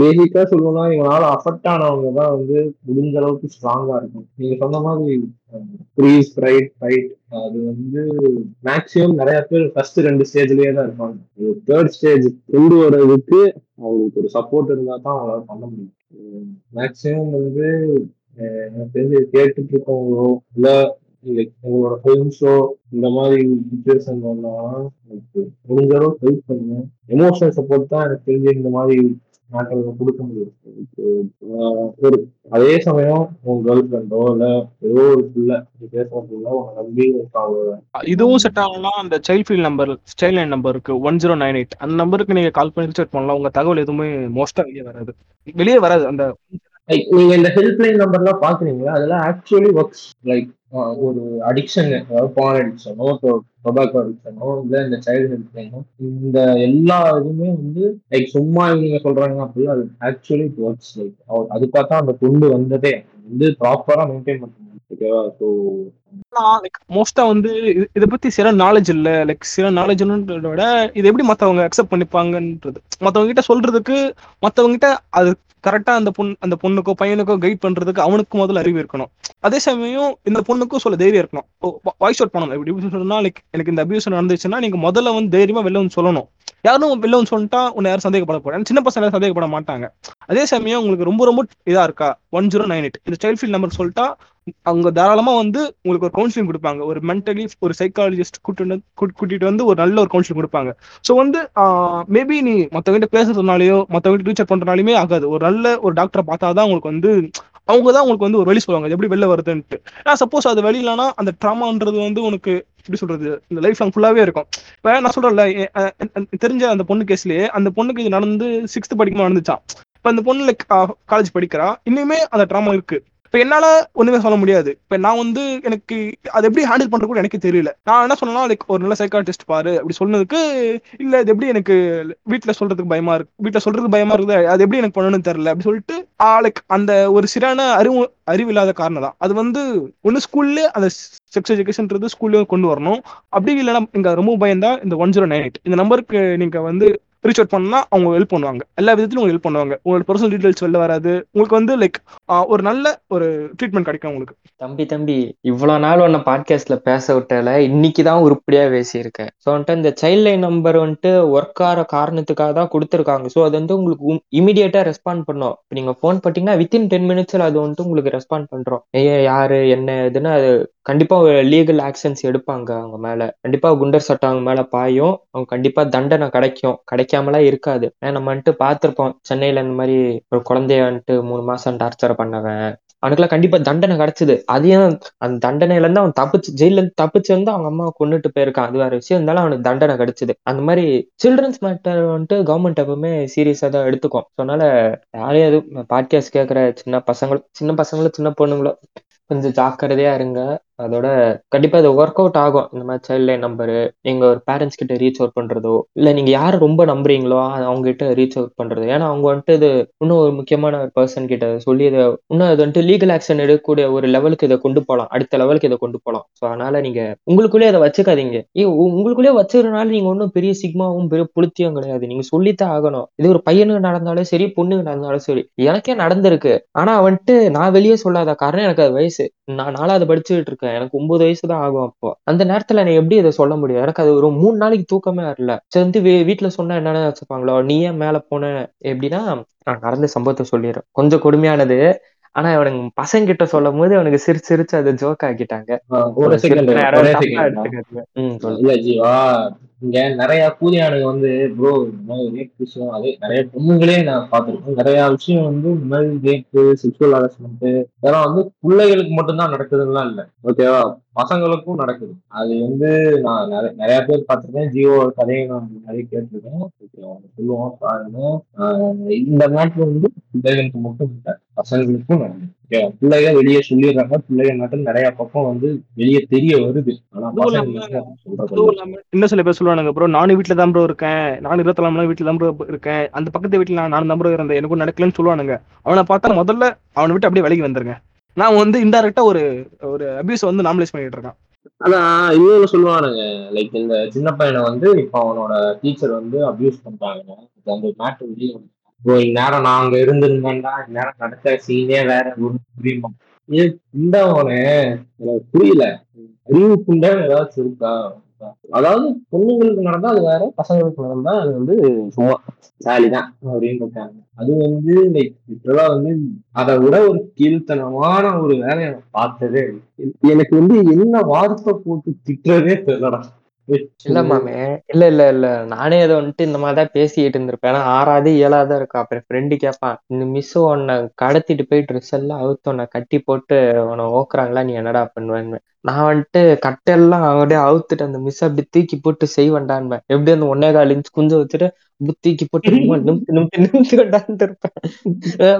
பேசிக்கா சொல்லணும்னா இவனால அஃபெக்ட் ஆனவங்க தான் வந்து முடிஞ்ச அளவுக்கு ஸ்ட்ராங்கா இருக்கும் நீங்க சொன்ன மாதிரி ஃப்ரீஸ் ரைட் ஃபைட் அது வந்து மேக்ஸிமம் நிறைய பேர் ஃபர்ஸ்ட் ரெண்டு ஸ்டேஜ்லயே தான் இருப்பாங்க. தேர்ட் ஸ்டேஜ் கொண்டு வர்றதுக்கு அவங்களுக்கு ஒரு சப்போர்ட் இருந்தா தான் அவங்களால பண்ண முடியும். மேக்ஸிமம் வந்து எனக்கு தெரிஞ்சு கேட்டுட்டு இருக்கவங்களோ இல்ல உங்களோட ஃப்ரெண்ட்ஸோ இந்த மாதிரி சுச்சுவேஷன் வந்தா like முடிஞ்ச அளவுக்கு ஹெல்ப் பண்ணுங்க. எமோஷனல் சப்போர்ட் தான் எனக்கு தெரிஞ்சு இந்த மாதிரி நாட்கள் கொடுக்க முடியும் ஒரு அதே சமயம் உங்க கேர்ள் ஃப்ரெண்டோ இல்ல ஏதோ ஒரு பிள்ளை நீ பேசுற பிள்ளை உங்க நம்பி இதுவும் செட் ஆகலாம் அந்த சைல்ட் ஃபீல் நம்பர் சைல்ட் லைன் நம்பர் இருக்கு ஒன் ஜீரோ நைன் எயிட் அந்த நம்பருக்கு நீங்க கால் பண்ணி செக் பண்ணலாம். உங்க தகவல் எதுவுமே மோஸ்டா வெளியே வராது. வெளியே வராது அந்த நீங்க இந்த ஹெல்ப்லைன் நம்பர்லாம் பாக்குறீங்களா? அதெல்லாம் ஆக்சுவலி ஒர்க்ஸ் லைக் ஒரு அடிக்ஷன் அதாவது பான் அடிக்ஷனோ டொபாக்கோ அடிக்ஷனோ இல்லை இந்த சைல்டு ஹெல்ப்லைனோ இந்த எல்லா இதுவுமே வந்து லைக் சும்மா இவங்க சொல்றாங்க அப்படி அது ஆக்சுவலி ஒர்க்ஸ் லைக் அது பார்த்தா அந்த கொண்டு வந்ததே. வந்து ப்ராப்பராக மெயின்டைன் பண்ண முடியும் ஓகேவா ஸோ லைக் மோஸ்டா வந்து இது- இதை பத்தி சில நாலேஜ் இல்ல. லைக் சில நாலேஜ்ன்றத விட இது எப்படி மத்தவங்க அக்செப்ட் பண்ணிப்பாங்கன்றது. மத்தவங்க கிட்ட சொல்றதுக்கு மத்தவங்க கிட்ட அது கரெக்டா அந்த பொண்ணு அந்த பொண்ணுக்கோ பையனுக்கோ கைட் பண்றதுக்கு அவனுக்கு முதல்ல அறிவு இருக்கணும். அதே சமயம் இந்த பொண்ணுக்கும் சொல்ல தைரியம் இருக்கணும். வாய்ஸ் அவுட் பண்ணணும் எப்படி எப்படி சொன்னா லைக் எனக்கு இந்த அபியூஸ் நடந்துச்சுன்னா நீங்க முதல்ல வந்து தைரியமா வெளில வந்து சொல்லணும். யாரும் வெளில சொல்லிட்டா உன்னை யாரும் சந்தேகப்பட சின்ன பசங்க யாரும் சந்தேகப்பட மாட்டாங்க. அதே சமயம் உங்களுக்கு ரொம்ப ரொம்ப இதா இருக்கா? ஒன் ஜீரோ நைன் எயிட் இந்த சைல்ட் ஃபீல் நம்பர் சொல்லிட்டா அவங்க தாராளமா வந்து உங்களுக்கு ஒரு கவுன்சிலிங் கொடுப்பாங்க. ஒரு மென்டலி ஒரு சைக்காலஜிஸ்ட் கூட்டிட்டு வந்து கூட்டிட்டு வந்து ஒரு நல்ல ஒரு கவுன்சிலிங் கொடுப்பாங்க. ஸோ வந்து மேபி நீ மற்றவங்கிட்ட பேசுறதுனாலயோ மற்றவங்கிட்ட ரீச் பண்றதுனாலுமே ஆகாது. ஒரு நல்ல ஒரு டாக்டரை பார்த்தா தான் உங்களுக்கு வந்து அவங்க தான் உங்களுக்கு வந்து ஒரு வழி சொல்லுவாங்க. எப்படி வெளில வருதுன்ட்டு. ஏன்னா சப்போஸ் அது வெளியிலனா அந்த ட்ராமான்றது வந்து உனக்கு எப்படி சொல்றது இந்த லைஃப் லாங் ஃபுல்லாவே இருக்கும். இப்போ நான் சொல்றேன்ல தெரிஞ்ச அந்த பொண்ணு கேஸ்லயே அந்த பொண்ணுக்கு இது நடந்து சிக்ஸ்த் படிக்குமா நடந்துச்சான் இப்போ அந்த பொண்ணு லைக் காலேஜ் படிக்கிறா. இன்னுமே அந்த ட்ராமா இருக்கு. இப்போ என்னால் ஒன்றுமே சொல்ல முடியாது. இப்போ நான் வந்து எனக்கு அதை எப்படி ஹேண்டில் பண்றது கூட எனக்கு தெரியல. நான் என்ன சொன்னா லைக் ஒரு நல்ல சைக்காட்டிஸ்ட் பாரு அப்படி சொன்னதுக்கு இல்லை இது எப்படி எனக்கு வீட்டில் சொல்றதுக்கு பயமா இருக்கு வீட்டில் சொல்றதுக்கு பயமா இருக்குது அது எப்படி எனக்கு பண்ணணும்னு தெரியல அப்படி சொல்லிட்டு லைக் அந்த ஒரு சரியான அறிவு அறிவு இல்லாத காரணம் தான். அது வந்து ஒன்று ஸ்கூல்ல அந்த செக்ஸ் எஜுகேஷன்ன்றது ஸ்கூல்லேயும் கொண்டு வரணும். அப்படி இல்லைன்னா நீங்கள் ரொம்ப பயந்தா இந்த ஒன் ஜீரோ நைன் எயிட் இந்த நம்பருக்கு நீங்கள் வந்து ரீச் அவுட் பண்ணா அவங்க ஹெல்ப் பண்ணுவாங்க. எல்லா விதத்திலும் உங்களுக்கு ஹெல்ப் பண்ணுவாங்க. உங்களுக்கு பர்சனல் டீடைல்ஸ் வெளில வராது. உங்களுக்கு வந்து லைக் ஒரு நல்ல ஒரு ட்ரீட்மெண்ட் கிடைக்கும் உங்களுக்கு. தம்பி தம்பி இவ்வளவு நாள் உன்னை பாட்காஸ்ட்ல பேச விட்டால. இன்னைக்கு தான் உருப்படியா பேசியிருக்கேன் ஸோ வந்துட்டு இந்த சைல்ட் லைன் நம்பர் வந்துட்டு ஒர்க் ஆகிற காரணத்துக்காக தான் கொடுத்துருக்காங்க. ஸோ அது வந்து உங்களுக்கு இமீடியட்டா ரெஸ்பாண்ட் பண்ணும். இப்போ நீங்க ஃபோன் பண்ணிட்டீங்கன்னா வித்தின் டென் மினிட்ஸ்ல அது வந்துட்டு உங்களுக்கு ரெஸ்பாண்ட் பண்றோம். ஏன் யாரு? என்ன? இதுன்னு அது கண்டிப்பா லீகல் ஆக்ஷன்ஸ் எடுப்பாங்க அவங்க மேல. கண்டிப்பா குண்டர் சட்டம் அவங்க மேல பாயும். அவங்க கண்டிப்பா தண்டனை கிடைக்கும். கிடைக்காமலாம் இருக்காது. ஏன்னா நம்ம வந்துட்டு பார்த்துருப்போம். சென்னையில இந்த மாதிரி ஒரு குழந்தைய வந்துட்டு மூணு மாசம் டார்ச்சர் பண்ணவன். அவனுக்குலாம் கண்டிப்பா தண்டனை கிடைச்சது. அதையும் அந்த தண்டனையில இருந்து அவன் தப்பிச்சு ஜெயில இருந்து தப்பிச்சு வந்து அவங்க அம்மா கொண்டுட்டு போயிருக்கான். அது வேற விஷயம். இருந்தாலும் அவனுக்கு தண்டனை கிடைச்சது. அந்த மாதிரி சில்ட்ரன்ஸ் மேட்டர் வந்துட்டு கவர்மெண்ட் எப்பவுமே சீரியஸா தான் எடுத்துக்கும். ஸோ அதனால யாரையும் எதுவும் பாட்காஸ்ட் கேட்குற சின்ன பசங்களும் சின்ன பசங்களும் சின்ன பொண்ணுங்களோ கொஞ்சம் ஜாக்கிரதையா இருங்க. அதோட கண்டிப்பா இது ஒர்க் அவுட் ஆகும். இந்த மாதிரி சைல்ட் லைன் நம்பரு நீங்க ஒரு பேரண்ட்ஸ் கிட்ட ரீச் அவுட் பண்றதோ இல்ல நீங்க யாரை ரொம்ப நம்புறீங்களோ அது அவங்க கிட்ட ரீச் அவுட் பண்றது ஏன்னா அவங்க வந்துட்டு இது இன்னும் ஒரு முக்கியமான ஒரு பர்சன் கிட்ட சொல்லி இதை இன்னும் அது வந்துட்டு லீகல் ஆக்ஷன் எடுக்கக்கூடிய ஒரு லெவலுக்கு இதை கொண்டு போகலாம் அடுத்த லெவலுக்கு இதை கொண்டு போகலாம் ஸோ அதனால நீங்க உங்களுக்குள்ளே அதை வச்சுக்காதீங்க. உங்களுக்குள்ளே வச்சுக்கிறனால நீங்க ஒன்றும் பெரிய சிக்மாவும் பெரிய புளுத்தியும் கிடையாது. நீங்க சொல்லித்தான் ஆகணும். இது ஒரு பையனுக்கு நடந்தாலும் சரி பொண்ணுக்கு நடந்தாலும் சரி எனக்கே நடந்திருக்கு. ஆனா வந்துட்டு நான் வெளியே சொல்லாத காரணம் எனக்கு அது வயசு. நான் நாலாவது படிச்சுட்டு இருக்கேன் எனக்கு ஒன்பது வயசு தான் ஆகும் அப்போ. அந்த நேரத்துல நீ எப்படி இதை சொல்ல முடியும்? எனக்கு அது ஒரு மூணு நாளைக்கு தூக்கமே வரல. சரி வந்து வீட்டுல சொன்னா என்னன்னு வச்சுப்பாங்களோ நீ ஏன் மேல போன? எப்படின்னா நான் நடந்த சம்பவத்தை சொல்லிடுறேன். கொஞ்சம் கொடுமையானது. ஆனா அவனுங்க பசங்க கிட்ட சொல்லும் போது அவனுக்கு சிரிச்சு சிரிச்சு அதை ஜோக் ஆக்கிட்டாங்க. இங்க நிறைய கூலியானுங்க வந்து ப்ரோ இந்த மாதிரி ரேப் விஷயம் அதே. நிறைய பொண்ணுங்களே நான் பார்த்துருக்கேன். நிறைய விஷயம் வந்து இந்த மாதிரி ரேப்பு செக்ஷுவல் ஹாரஸ்மெண்ட் இதெல்லாம் வந்து பிள்ளைகளுக்கு மட்டும்தான் நடக்குதுலாம் இல்லை. ஓகேவா பசங்களுக்கும் நடக்குது. அது வந்து நான் நிறைய நிறைய பேர் பார்த்துருக்கேன். ஜியோ கதையை நான் நிறைய கேட்டிருக்கேன். சொல்லுவோம் பாருங்க. இந்த நாட்டில் வந்து பிள்ளைகளுக்கு மட்டும் இல்லை பசங்களுக்கும் நடக்குது. பிள்ளைங்க வெளியே சொல்லிடுறாங்க. பிள்ளைங்க மட்டும் நிறைய பக்கம் வந்து வெளியே தெரிய வருது. ஆனா இன்னும் சில பேர் சொல்லுவானுங்க ப்ரோ நானும் வீட்டுல தான் ப்ரோ இருக்கேன். நானும் இருபத்தி நாலு வீட்டுல தான் ப்ரோ இருக்கேன். அந்த பக்கத்து வீட்டுல நான் நானும் தான் ப்ரோ இருந்தேன். எனக்கும் நடக்கலன்னு சொல்லுவானுங்க. அவனை பார்த்தா முதல்ல அவனை விட்டு அப்படியே விலகி வந்துருங்க. நான் வந்து இன்டெரக்டா ஒரு ஒரு அபியூஸ் வந்து நார்மலைஸ் பண்ணிட்டு இருக்கேன். அதான் இவங்க சொல்லுவானுங்க. லைக் இந்த சின்ன பையனை வந்து இப்ப அவனோட டீச்சர் வந்து அபியூஸ் பண்றாங்க. அந்த மேட்ரு வெளியே இப்போ இந்நேரம் நான் இருந்திருந்தோம்டா இந்நேரம் நடத்த சீனே வேற ஒரு புரியுமா? இந்த இந்தவனே எனக்கு புரியல. அறிவுக்குண்டான ஏதாவது ஏதாச்சும் இருக்கா? அதாவது பொண்ணுங்களுக்கு நடந்தா அது வேற பசங்களுக்கு நடந்தா அது வந்து சும்மா சாலிதான் அப்படின்னு இருக்காங்க. அது வந்து லைக் இப்பெல்லாம் வந்து அதை விட ஒரு கீழ்த்தனமான ஒரு வேலையை நான் பார்த்ததே எனக்கு வந்து என்ன வார்த்தை போட்டு திட்டுறதே தெரியலடா. இல்ல மாமே. இல்ல இல்ல இல்ல. நானே அதை வந்துட்டு இந்த மாதிரி தான் இருந்திருப்பேன். ஏன்னா ஆறாவது ஏழாவது இருக்கும் அப்புறம் ஃப்ரெண்டு கேட்பான் இந்த மிஸ் உன்னை கடத்திட்டு போய் ட்ரெஸ் எல்லாம் அவுத்து உன்னை கட்டி போட்டு உன்னை ஓக்குறாங்களா? நீ என்னடா பண்ணுவேன்னு. நான் வந்துட்டு கட்டெல்லாம் அப்படியே அவுத்துட்டு அந்த மிஸ் அப்படி தூக்கி போட்டு செய்வேண்டான்பேன் எப்படி அந்த ஒன்னே கால் இன்ச்சு குஞ்ச வச்சுட்டு அப்படி தூக்கி போட்டு சும்மா நிமித்து நிமித்து நிமித்து வேண்டான்னு இருப்பேன்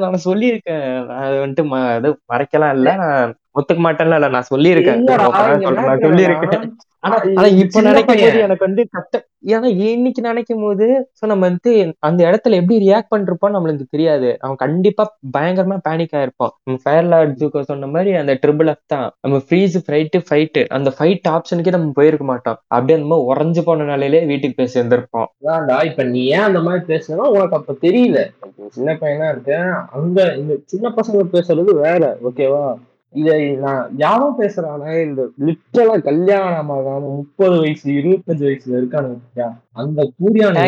நான் சொல்லியிருக்கேன். நான் அது வந்துட்டு ம- அது மறைக்கலாம் இல்ல. நான் ஒத்துக்க மாட்டேன்ல. இல்ல நான் சொல்லியிருக்கேன். நான் சொல்லியிருக்கேன். ஆனா இப்ப நினைக்கும் போது. எனக்கு வந்து கஷ்ட ஏன்னா இன்னைக்கு நினைக்கும் போது சோ நம்ம வந்து அந்த இடத்துல எப்படி ரியாக்ட் பண்ணிருப்போம் நம்மளுக்கு தெரியாது. அவன் கண்டிப்பா பயங்கரமா பேனிக் ஆயிருப்போம் நம்ம ஃபயர் லார்ட் ஜூக்கோ சொன்ன மாதிரி அந்த ட்ரிபிள் எஃப் தான். நம்ம ஃப்ரீஸ் ஃபைட்டு ஃபைட்டு அந்த ஃபைட் ஆப்ஷனுக்கே நம்ம போயிருக்க மாட்டோம். அப்படியே அந்த மாதிரி உறைஞ்சு போன நிலையிலே வீட்டுக்கு போய் சேர்ந்திருப்போம். அதான்டா இப்ப நீ ஏன் அந்த மாதிரி பேசுனா உனக்கு அப்ப தெரியல. சின்ன பையனா இருக்கேன். அங்க இந்த சின்ன பசங்க பேசுறது வேற ஓகேவா இத நான் யாரும் பேசுறானே இந்த லிட்டரலா கல்யாணம் ஆகாம முப்பது வயசு இருபத்தஞ்சு வயசுல இருக்கானு பாத்தியா? அந்த நைன்டி கூடியான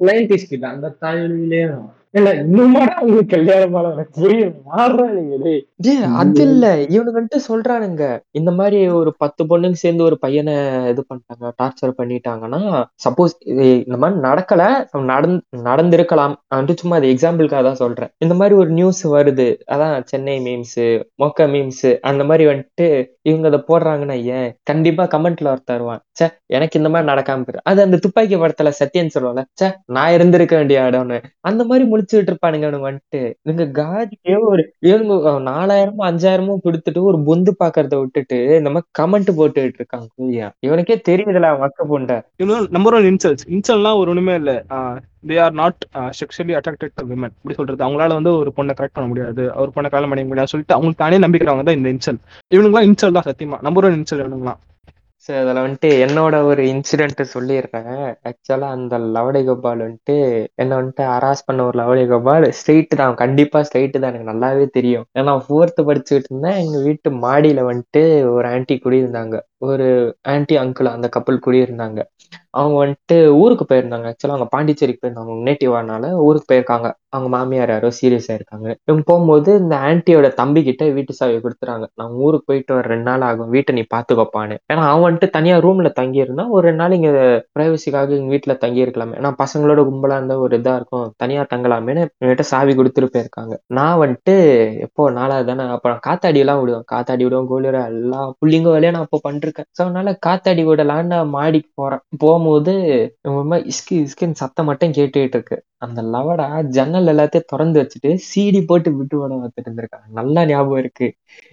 நைன்டிஸ் கிட்ட அந்த தாய்மொழியிலே இல்ல இன்னுமாடா உங்களுக்கு கல்யாணம் எனக்கு புரியல அது இல்ல. இவனுக்கு சொல்றானுங்க. இந்த மாதிரி ஒரு பத்து பொண்ணுங்க சேர்ந்து ஒரு பையனை இது பண்ணிட்டாங்க டார்ச்சர் பண்ணிட்டாங்கன்னா சப்போஸ் இந்த மாதிரி நடக்கல நடந் நடந்திருக்கலாம் நான் சும்மா அது எக்ஸாம்பிளுக்காக தான் சொல்றேன். இந்த மாதிரி ஒரு நியூஸ் வருது. அதான் சென்னை மீம்ஸ் மொக்க மீம்ஸ் அந்த மாதிரி வந்துட்டு இவங்க அதை போடுறாங்கன்னா ஏன்? கண்டிப்பா கமெண்ட்ல ஒருத்தர் வருவான். ச்சே எனக்கு இந்த மாதிரி நடக்காம போயிரு. அது அந்த துப்பாக்கி படத்துல சத்யன் சொல்லுவாங்க ச்சே நான் இருந்திருக்க வேண்டிய இடம்னு. அந்த மாதிரி முடிச்சுட்டு இருப்பானுங்க வந்துட்டு. இவங்க காதிக்கே ஒரு இவங்க நாலாயிரமோ அஞ்சாயிரமோ கொடுத்துட்டு ஒரு பொந்து பாக்குறத விட்டுட்டு இந்த மாதிரி கமெண்ட் போட்டுட்டு இருக்காங்க கூலியா. இவனுக்கே தெரியுதுல மக்க பொண்ட இன்னும் நம்பர் ஒன் இன்சல்ஸ் இன்சல்னா ஒரு ஒண்ணுமே இல்ல. They are not sexually attracted to women இப்படி சொல்றது. அவங்களால வந்து ஒரு பொண்ணை கரெக்ட் பண்ண முடியாது. ஒரு பொண்ணை கல்யாணம் பண்ணிக்க முடியாது. சொல்லிட்டு அவங்களுக்கு தானே நம்பிக்கிறவங்க தான் இந்த இன்சல் இவனுங்களாம் இன்சல் தான் சத்தியமா. நம்பர் ஒன் இன்சல் இவனுங்களாம். சரி அதில் வந்துட்டு என்னோட ஒரு இன்சிடென்ட் சொல்லிடுறேன் ஆக்சுவலாக அந்த லவடை கோபால் வந்துட்டு என்ன வந்துட்டு ஹராஸ் பண்ண ஒரு லவடை கோபால் ஸ்ட்ரெயிட்டு தான். கண்டிப்பாக ஸ்ட்ரெயிட்டு தான். எனக்கு நல்லாவே தெரியும். ஏன்னா ஃபோர்த்து படிச்சுக்கிட்டு இருந்தேன். எங்கள் வீட்டு மாடியில் வந்துட்டு ஒரு ஆன்ட்டி குடியிருந்தாங்க. ஒரு ஆன்ட்டி அங்கிள் அந்த கப்பல் குடியிருந்தாங்க. அவங்க வந்துட்டு ஊருக்கு போயிருந்தாங்க. ஆக்சுவலா அவங்க பாண்டிச்சேரிக்கு போயிருந்தாங்க. அவங்க நேட்டிவ் ஊருக்கு போயிருக்காங்க. அவங்க மாமியார் யாரோ சீரியஸா இருக்காங்க இவங்க போகும்போது இந்த ஆன்ட்டியோட தம்பி கிட்ட வீட்டு சாவி கொடுத்துறாங்க நான் ஊருக்கு போயிட்டு வர ரெண்டு நாள் ஆகும். வீட்டை நீ பாத்துக்கோப்பான்னு ஏன்னா அவன் வந்துட்டு தனியா ரூம்ல தங்கியிருந்தான் ஒரு ரெண்டு நாள் இங்க பிரைவசிக்காக எங்க வீட்டில் தங்கி இருக்கலாமே ஏன்னா பசங்களோட கும்பலா இருந்தா ஒரு இதா இருக்கும். தனியா தங்கலாமேன்னு என்கிட்ட சாவி கொடுத்துட்டு போயிருக்காங்க. நான் வந்துட்டு எப்போ நாலாவது தானே அப்புறம் காத்தாடியெல்லாம் விடுவேன். காத்தாடி விடுவேன் கோலியர் எல்லா புள்ளிங்க வேலையும் நான் அப்போ பண்ணிருக்கேன். ஸோ அதனால காத்தாடி விடலான்னு நான் மாடிக்கு போறேன். போகும்போது இஸ்கி இஸ்கின் சத்தம் மட்டும் கேட்டுக்கிட்டு இருக்கு. அந்த லவடா ஜன்னல் எல்லாத்தையும் திறந்து வச்சுட்டு சீடி போட்டு விட்டு விட வந்துட்டு இருந்திருக்காங்க. நல்லா ஞாபகம் இருக்கு.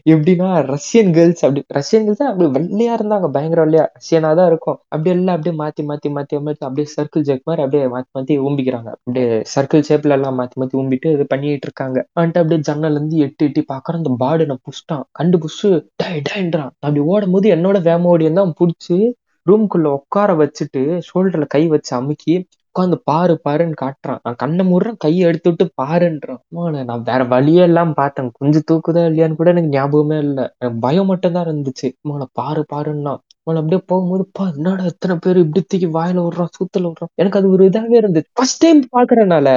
எப்படின்னா ரஷ்யன் கேர்ள்ஸ் அப்படி ரஷ்யன் கேர்ள்ஸ் அப்படி வெள்ளையா இருந்தாங்க. பயங்கர வெள்ளையா ரஷ்யனா தான் இருக்கும். அப்படி எல்லாம் அப்படியே மாத்தி மாத்தி மாத்தி மாத்தி அப்படியே சர்க்கிள் ஜெக் மாதிரி அப்படியே மாத்தி மாத்தி ஊம்பிக்கிறாங்க. அப்படியே சர்க்கிள் ஷேப்ல எல்லாம் மாத்தி மாத்தி ஊம்பிட்டு இது பண்ணிட்டு இருக்காங்க. வந்துட்டு அப்படியே ஜன்னல்ல இருந்து எட்டி எட்டி பாக்குறேன். அந்த பாடு நான் புஷ்டான் கண்டு புஷு டைன்றான் அப்படி ஓடும் போது என்னோட வேம ஓடியம் தான் புடிச்சு ரூம்குள்ள உட்கார வச்சுட்டு ஷோல்டர்ல கை வச்சு அமுக்கி உட்காந்து பாரு பாருன்னு காட்டுறான். நான் கண்ணை மூடுறேன் கையை எடுத்து விட்டு பாருன்றான். அம்மாண்ணே, நான் வேற வழியே எல்லாம் பார்த்தேன். கொஞ்சம் தூக்குதா இல்லையான்னு கூட எனக்கு ஞாபகமே இல்லை. எனக்கு பயம் மட்டும் தான் இருந்துச்சு. அம்மா பாரு பாருன்னா. அவன் அப்படியே போகும்போது பா என்னடா எத்தனை பேர் இப்படி தூக்கி வாயில விடுறான் சூத்துல விடுறான்? எனக்கு அது ஒரு இதாவே இருந்துச்சு. ஃபர்ஸ்ட் டைம் பாக்குறனால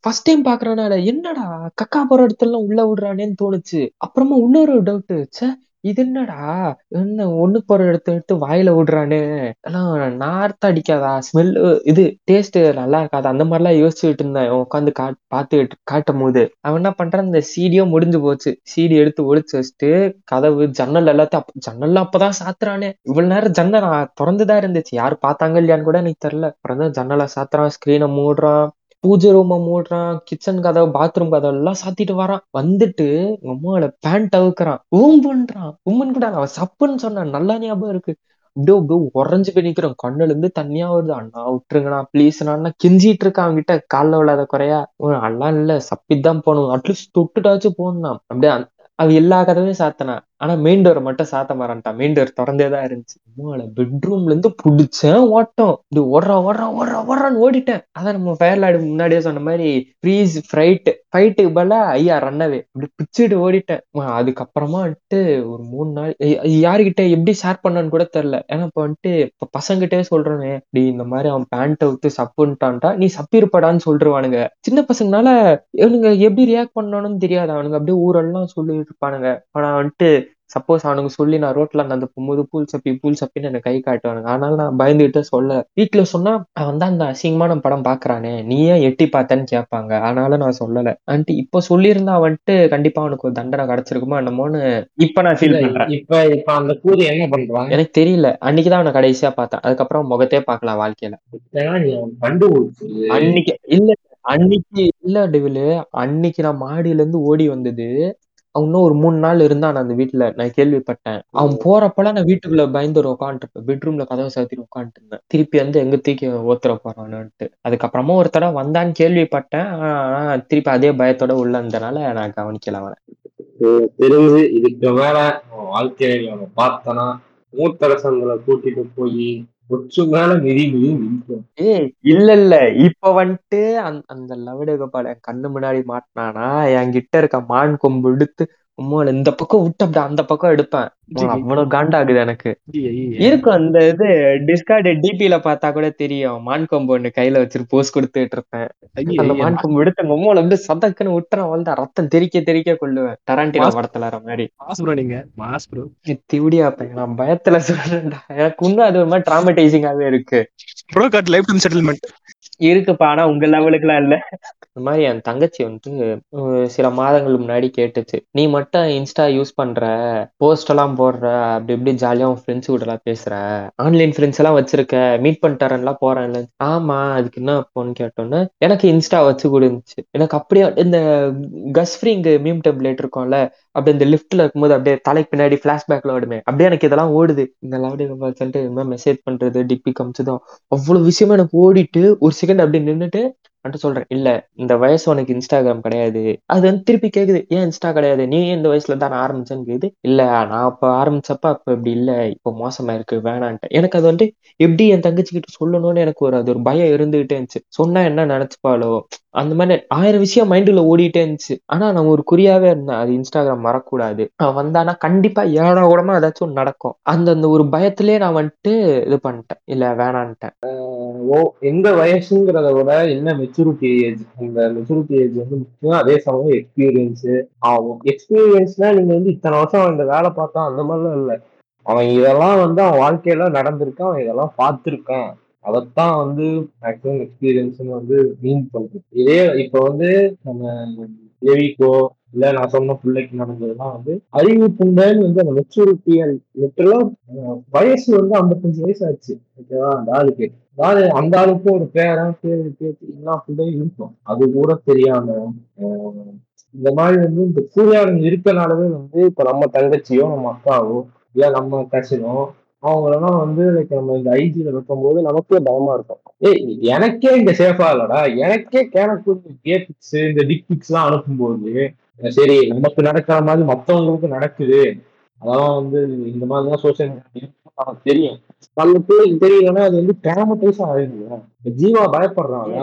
ஃபர்ஸ்ட் டைம் பாக்குறனால என்னடா கக்கா போற இடத்துல உள்ள விடுறானேன்னு தோணுச்சு. அப்புறமா இன்னொரு டவுட் ச்சே இது என்னடா? என்ன ஒண்ணு போற எடுத்து எடுத்து வாயில விடுறானு. எல்லாம் நார்த்த அடிக்காதா? ஸ்மெல் இது டேஸ்ட் நல்லா இருக்காதா? அந்த மாதிரிலாம் யோசிச்சுட்டு இருந்தேன். உட்காந்து கா பார்த்து காட்டும் போது அவன் என்ன பண்றான்? இந்த சீடியும் முடிஞ்சு போச்சு. சீடி எடுத்து ஒழிச்சு வச்சுட்டு கதவு ஜன்னல் எல்லாத்தையும் அப்ப- ஜன்னல்லாம் அப்பதான் சாத்துறானே. இவ்வளவு நேரம் ஜன்னல் திறந்துதான் இருந்துச்சு. யாரு பார்த்தாங்க இல்லையான்னு கூட எனக்கு தெரியல. அப்புறம் தான் ஜன்னலை சாத்துறான் ஸ்கிரீனை மூடுறான். பூஜை ரூமை மூடுறான் கிச்சன் கதவு பாத்ரூம் கதவு எல்லாம் சாத்திட்டு வரான். வந்துட்டு எங்க பேண்ட் அவுக்குறான். ஊம் பண்றான். உம்மன் கூட அவன் சப்புன்னு சொன்னான். நல்லா ஞாபகம் இருக்கு. அப்படியே அப்படியே உறைஞ்சு போய் நிக்கிறோம். கண்ணுல இருந்து தண்ணியா வருது. அண்ணா விட்டுருங்கண்ணா ப்ளீஸ் அண்ணா கெஞ்சிட்டு இருக்கான் அவன்கிட்ட. கால்ல விழாத குறையா. அண்ணா இல்ல. சப்பிதான் போகணும். அட்லீஸ்ட் தொட்டுட்டாச்சும் போகணும் அப்படியே அந்த- அவ எல்லா கதவையும் சாத்தனா ஆனா மெயின் டோரை மட்டும் சாத்த மாறான்ட்டான் மெயின் டோர் திறந்தே தான் இருந்துச்சு. அம்மாவோட பெட்ரூம்ல இருந்து பிடிச்சேன் ஓட்டம். இது ஓடுறா ஓடுறா ஓடுறா ஓடுறான்னு ஓடிட்டேன். அதான் நம்ம ஃபயர்லாடு முன்னாடியே சொன்ன மாதிரி ஃப்ரீஸ் ஃப்ரைட்டு ஃபைட்டுக்கு பல ஐயா ரன்னவே இப்படி பிச்சுட்டு ஓடிட்டேன். அதுக்கப்புறமா வந்துட்டு ஒரு மூணு நாள் யாருக்கிட்ட எப்படி ஷேர் பண்ணான்னு கூட தெரியல. ஏன்னா இப்ப வந்துட்டு இப்ப பசங்கிட்டே சொல்றேனே இப்படி இந்த மாதிரி அவன் பேண்ட்டை விட்டு சப்புன்ட்டான்டா நீ சப்பிருப்படான்னு சொல்லிருவானுங்க. சின்ன பசங்கனால இவனுங்க எப்படி ரியாக்ட் பண்ணணும்னு தெரியாது. அவனுங்க அப்படியே ஊரெல்லாம் சொல்லிட்டு இருப்பானுங்க. ஆனா வந்துட்டு சப்போஸ் அவனுக்கு சொல்லி நான் ரோட்ல நடந்து போகும்போது பூல் சப்பி பூல் சப்பின்னு எனக்கு கை காட்டுவானுங்க. அதனால நான் பயந்துகிட்டு சொல்ல. வீட்டுல சொன்னா தான் அந்த அசிங்கமான படம் பாக்குறானே. நீ ஏன் எட்டி பார்த்தேன்னு கேட்பாங்க. அதனால நான் சொல்லல. ஆண்டி இப்ப சொல்லியிருந்தா வந்துட்டு கண்டிப்பா அவனுக்கு ஒரு தண்டனை கிடைச்சிருக்குமோ என்னமோன்னு இப்ப நான் ஃபீல் பண்றேன். இப்ப இப்ப அந்த கூதி என்ன பண்றான் எனக்கு தெரியல. அன்னைக்குதான் அவனை கடைசியா பார்த்தேன். அதுக்கப்புறம் முகத்தே பார்க்கலாம் வாழ்க்கையில. அன்னைக்கு இல்ல அன்னைக்கு இல்ல டெவிலு அன்னைக்கு நான் மாடியில இருந்து ஓடி வந்தது அவன் இன்னும் ஒரு மூணு நாள் இருந்தான் அந்த வீட்டுல நான் கேள்விப்பட்டேன். அவன் போறப்பெல்லாம் நான் வீட்டுக்குள்ள பயந்து உட்காந்துருப்பேன் பெட்ரூம்ல கதவை சாத்திட்டு உட்காந்துட்டு இருந்தேன் திருப்பி வந்து எங்க தூக்கி ஓத்துற போறான்னுட்டு. அதுக்கப்புறமா ஒரு தடவை வந்தான்னு கேள்விப்பட்டேன். ஆனா திருப்பி அதே பயத்தோட உள்ள இருந்தனால நான் கவனிக்கல அவனை. தெரிஞ்சு இதுக்கு மேல வாழ்க்கையில அவனை பார்த்தனா மூத்தரசங்களை கூட்டிட்டு போய் கொச்சு மேல மிதி மிதி இல்ல இல்ல இப்ப வந்துட்டு அந்த அந்த லவடு என் கண்ணு முன்னாடி மாட்டினானா என்கிட்ட இருக்க மான் கொம்பு எடுத்து உம்மால இந்த பக்கம் விட்டு அப்படி அந்த பக்கம் எடுப்பேன். அவ்வளவு காண்டாகுது எனக்கு. இருக்கும் அந்த இது டிஸ்கார்டு டிபில பார்த்தா கூட தெரியும். மான் கொம்பு ஒண்ணு கையில வச்சுட்டு போஸ் கொடுத்துட்டு இருப்பேன். அந்த மான் கொம்பு எடுத்து உம்மால அப்படியே சதக்குன்னு விட்டுறேன் வந்து ரத்தம் தெறிக்க தெறிக்க கொள்ளுவேன். டராண்டினோ படத்துல வர மாதிரி. நீங்க. மாஸ் ப்ரோ திவிடியா பையன் நான் பயத்துல சொல்றேன்டா. எனக்கு இன்னும் அது ஒரு மாதிரி டிராமடைசிங்காவே இருக்கு. Bro god lifetime settlement இருக்குப்பா ஆனா உங்க லெவலுக்குலாம் இல்ல. இந்த மாதிரி என் தங்கச்சி வந்துட்டு சில மாதங்கள் முன்னாடி கேட்டுச்சு. நீ மட்டும் இன்ஸ்டா யூஸ் பண்ற போஸ்ட் எல்லாம் போடுற அப்படி இப்படி ஜாலியா உன் ஃப்ரெண்ட்ஸ் கூட எல்லாம் பேசுற ஆன்லைன் ஃப்ரெண்ட்ஸ் எல்லாம் வச்சிருக்க மீட் பண்ணிட்டாரன்லாம் போறேன்ல. ஆமா அதுக்கு என்ன போன்னு கேட்டோன்னே எனக்கு இன்ஸ்டா வச்சு கொடுந்துச்சு எனக்கு அப்படியே இந்த கஸ்ஃப்ரிங் மீம் டெம்ப்ளேட் இருக்கும்ல அப்படியே இந்த லிஃப்ட்ல இருக்கும்போது அப்படியே தலைக்கு பின்னாடி பிளாஷ்பேக்ல ஓடுமே அப்படியே எனக்கு இதெல்லாம் ஓடுது. இந்த லவுடி சொல்லிட்டு இந்த மாதிரி மெசேஜ் பண்றது டிப்பி காமிச்சதும் அவ்வளவு விஷயமா எனக்கு ஓடிட்டு ஒரு செகண்ட் அப்படி நின்றுட்டு வந்துட்டு சொல்றேன் இல்ல இந்த வயசு உனக்கு இன்ஸ்டாகிராம் கிடையாது. அது வந்து திருப்பி கேக்குது ஏன் இன்ஸ்டா கிடையாது? நீ இந்த வயசுல தான் ஆரம்பிச்சேன்னு கேக்குது? இல்ல நான் அப்ப ஆரம்பிச்சப்ப அப்ப இப்படி இல்ல இப்போ மோசமா இருக்கு வேணான்ட்டு எனக்கு அது வந்துட்டு எப்படி என் தங்கச்சி கிட்ட சொல்லணும்னு எனக்கு ஒரு அது ஒரு பயம் இருந்துகிட்டே இருந்துச்சு. சொன்னா என்ன நினைச்சுப்பாளோ? அந்த மாதிரி ஆயிரம் விஷயம் மைண்டில் ஓடிட்டே இருந்துச்சு. ஆனா நான் ஒரு குறியாவே இருந்தேன். அது இன்ஸ்டாகிராம் வரக்கூடாது. அவன் வந்தானா கண்டிப்பா ஏழா கூடமா ஏதாச்சும் நடக்கும். அந்த அந்த ஒரு பயத்திலே நான் வந்துட்டு இது பண்ணிட்டேன். இல்ல வேணான்ட்டேன். ஓ எந்த வயசுங்கிறத விட என்ன மெச்சூரிட்டி ஏஜ் அந்த மெச்சூரிட்டி ஏஜ் வந்து முக்கியம். அதே சமயம் எக்ஸ்பீரியன்ஸ் ஆகும் எக்ஸ்பீரியன்ஸ்னா நீங்க வந்து இத்தனை வருஷம் இந்த வேலை பார்த்தோம் அந்த மாதிரிலாம் இல்லை. அவன் இதெல்லாம் வந்து அவன் வாழ்க்கையில நடந்திருக்கான். அவன் இதெல்லாம் பார்த்துருக்கான். அதைத்தான் வந்து மேக்ஸிமம் எக்ஸ்பீரியன்ஸ்னு வந்து மீன் பண்றது. இதே இப்போ வந்து நம்ம தேவிக்கோ இல்ல நான் சொன்ன பிள்ளைக்கு நடந்ததுலாம் வந்து அறிவு புண்டைன்னு வந்து அந்த மெச்சூரிட்டி லிட்டரலா வயசு வந்து ஐம்பத்தஞ்சு வயசு ஆச்சு. ஓகேவா அந்த ஆளுக்கு. அதாவது அந்த ஆளுக்கும் ஒரு பேரன் பேரு பேச்சு எல்லா பிள்ளையும் இருக்கும். அது கூட தெரியாம இந்த மாதிரி வந்து இந்த சூர்யாவின் இருக்கனாலவே வந்து இப்ப நம்ம தங்கச்சியோ நம்ம அக்காவோ இல்ல நம்ம கசினோ அவங்களெல்லாம் வந்து லைக் நம்ம இந்த ஐஜில வைக்கும்போது நமக்கே பயமா இருக்கும். ஏய் எனக்கே இங்க சேஃபா இல்லடா. எனக்கே கேனக்கு கே பிக்ஸ் இந்த டிக் பிக்ஸ் எல்லாம் அனுப்பும்போது சரி நமக்கு நடக்கிற மாதிரி மத்தவங்களுக்கு நடக்குது. அதெல்லாம் வந்து இந்த மாதிரிலாம் சோசியல் மீடியா தெரியும். நம்ம பிள்ளைக்கு தெரியலன்னா அது வந்து டிராமடைஸ் ஆயிடுங்க ஜீவா பயப்படுறாங்க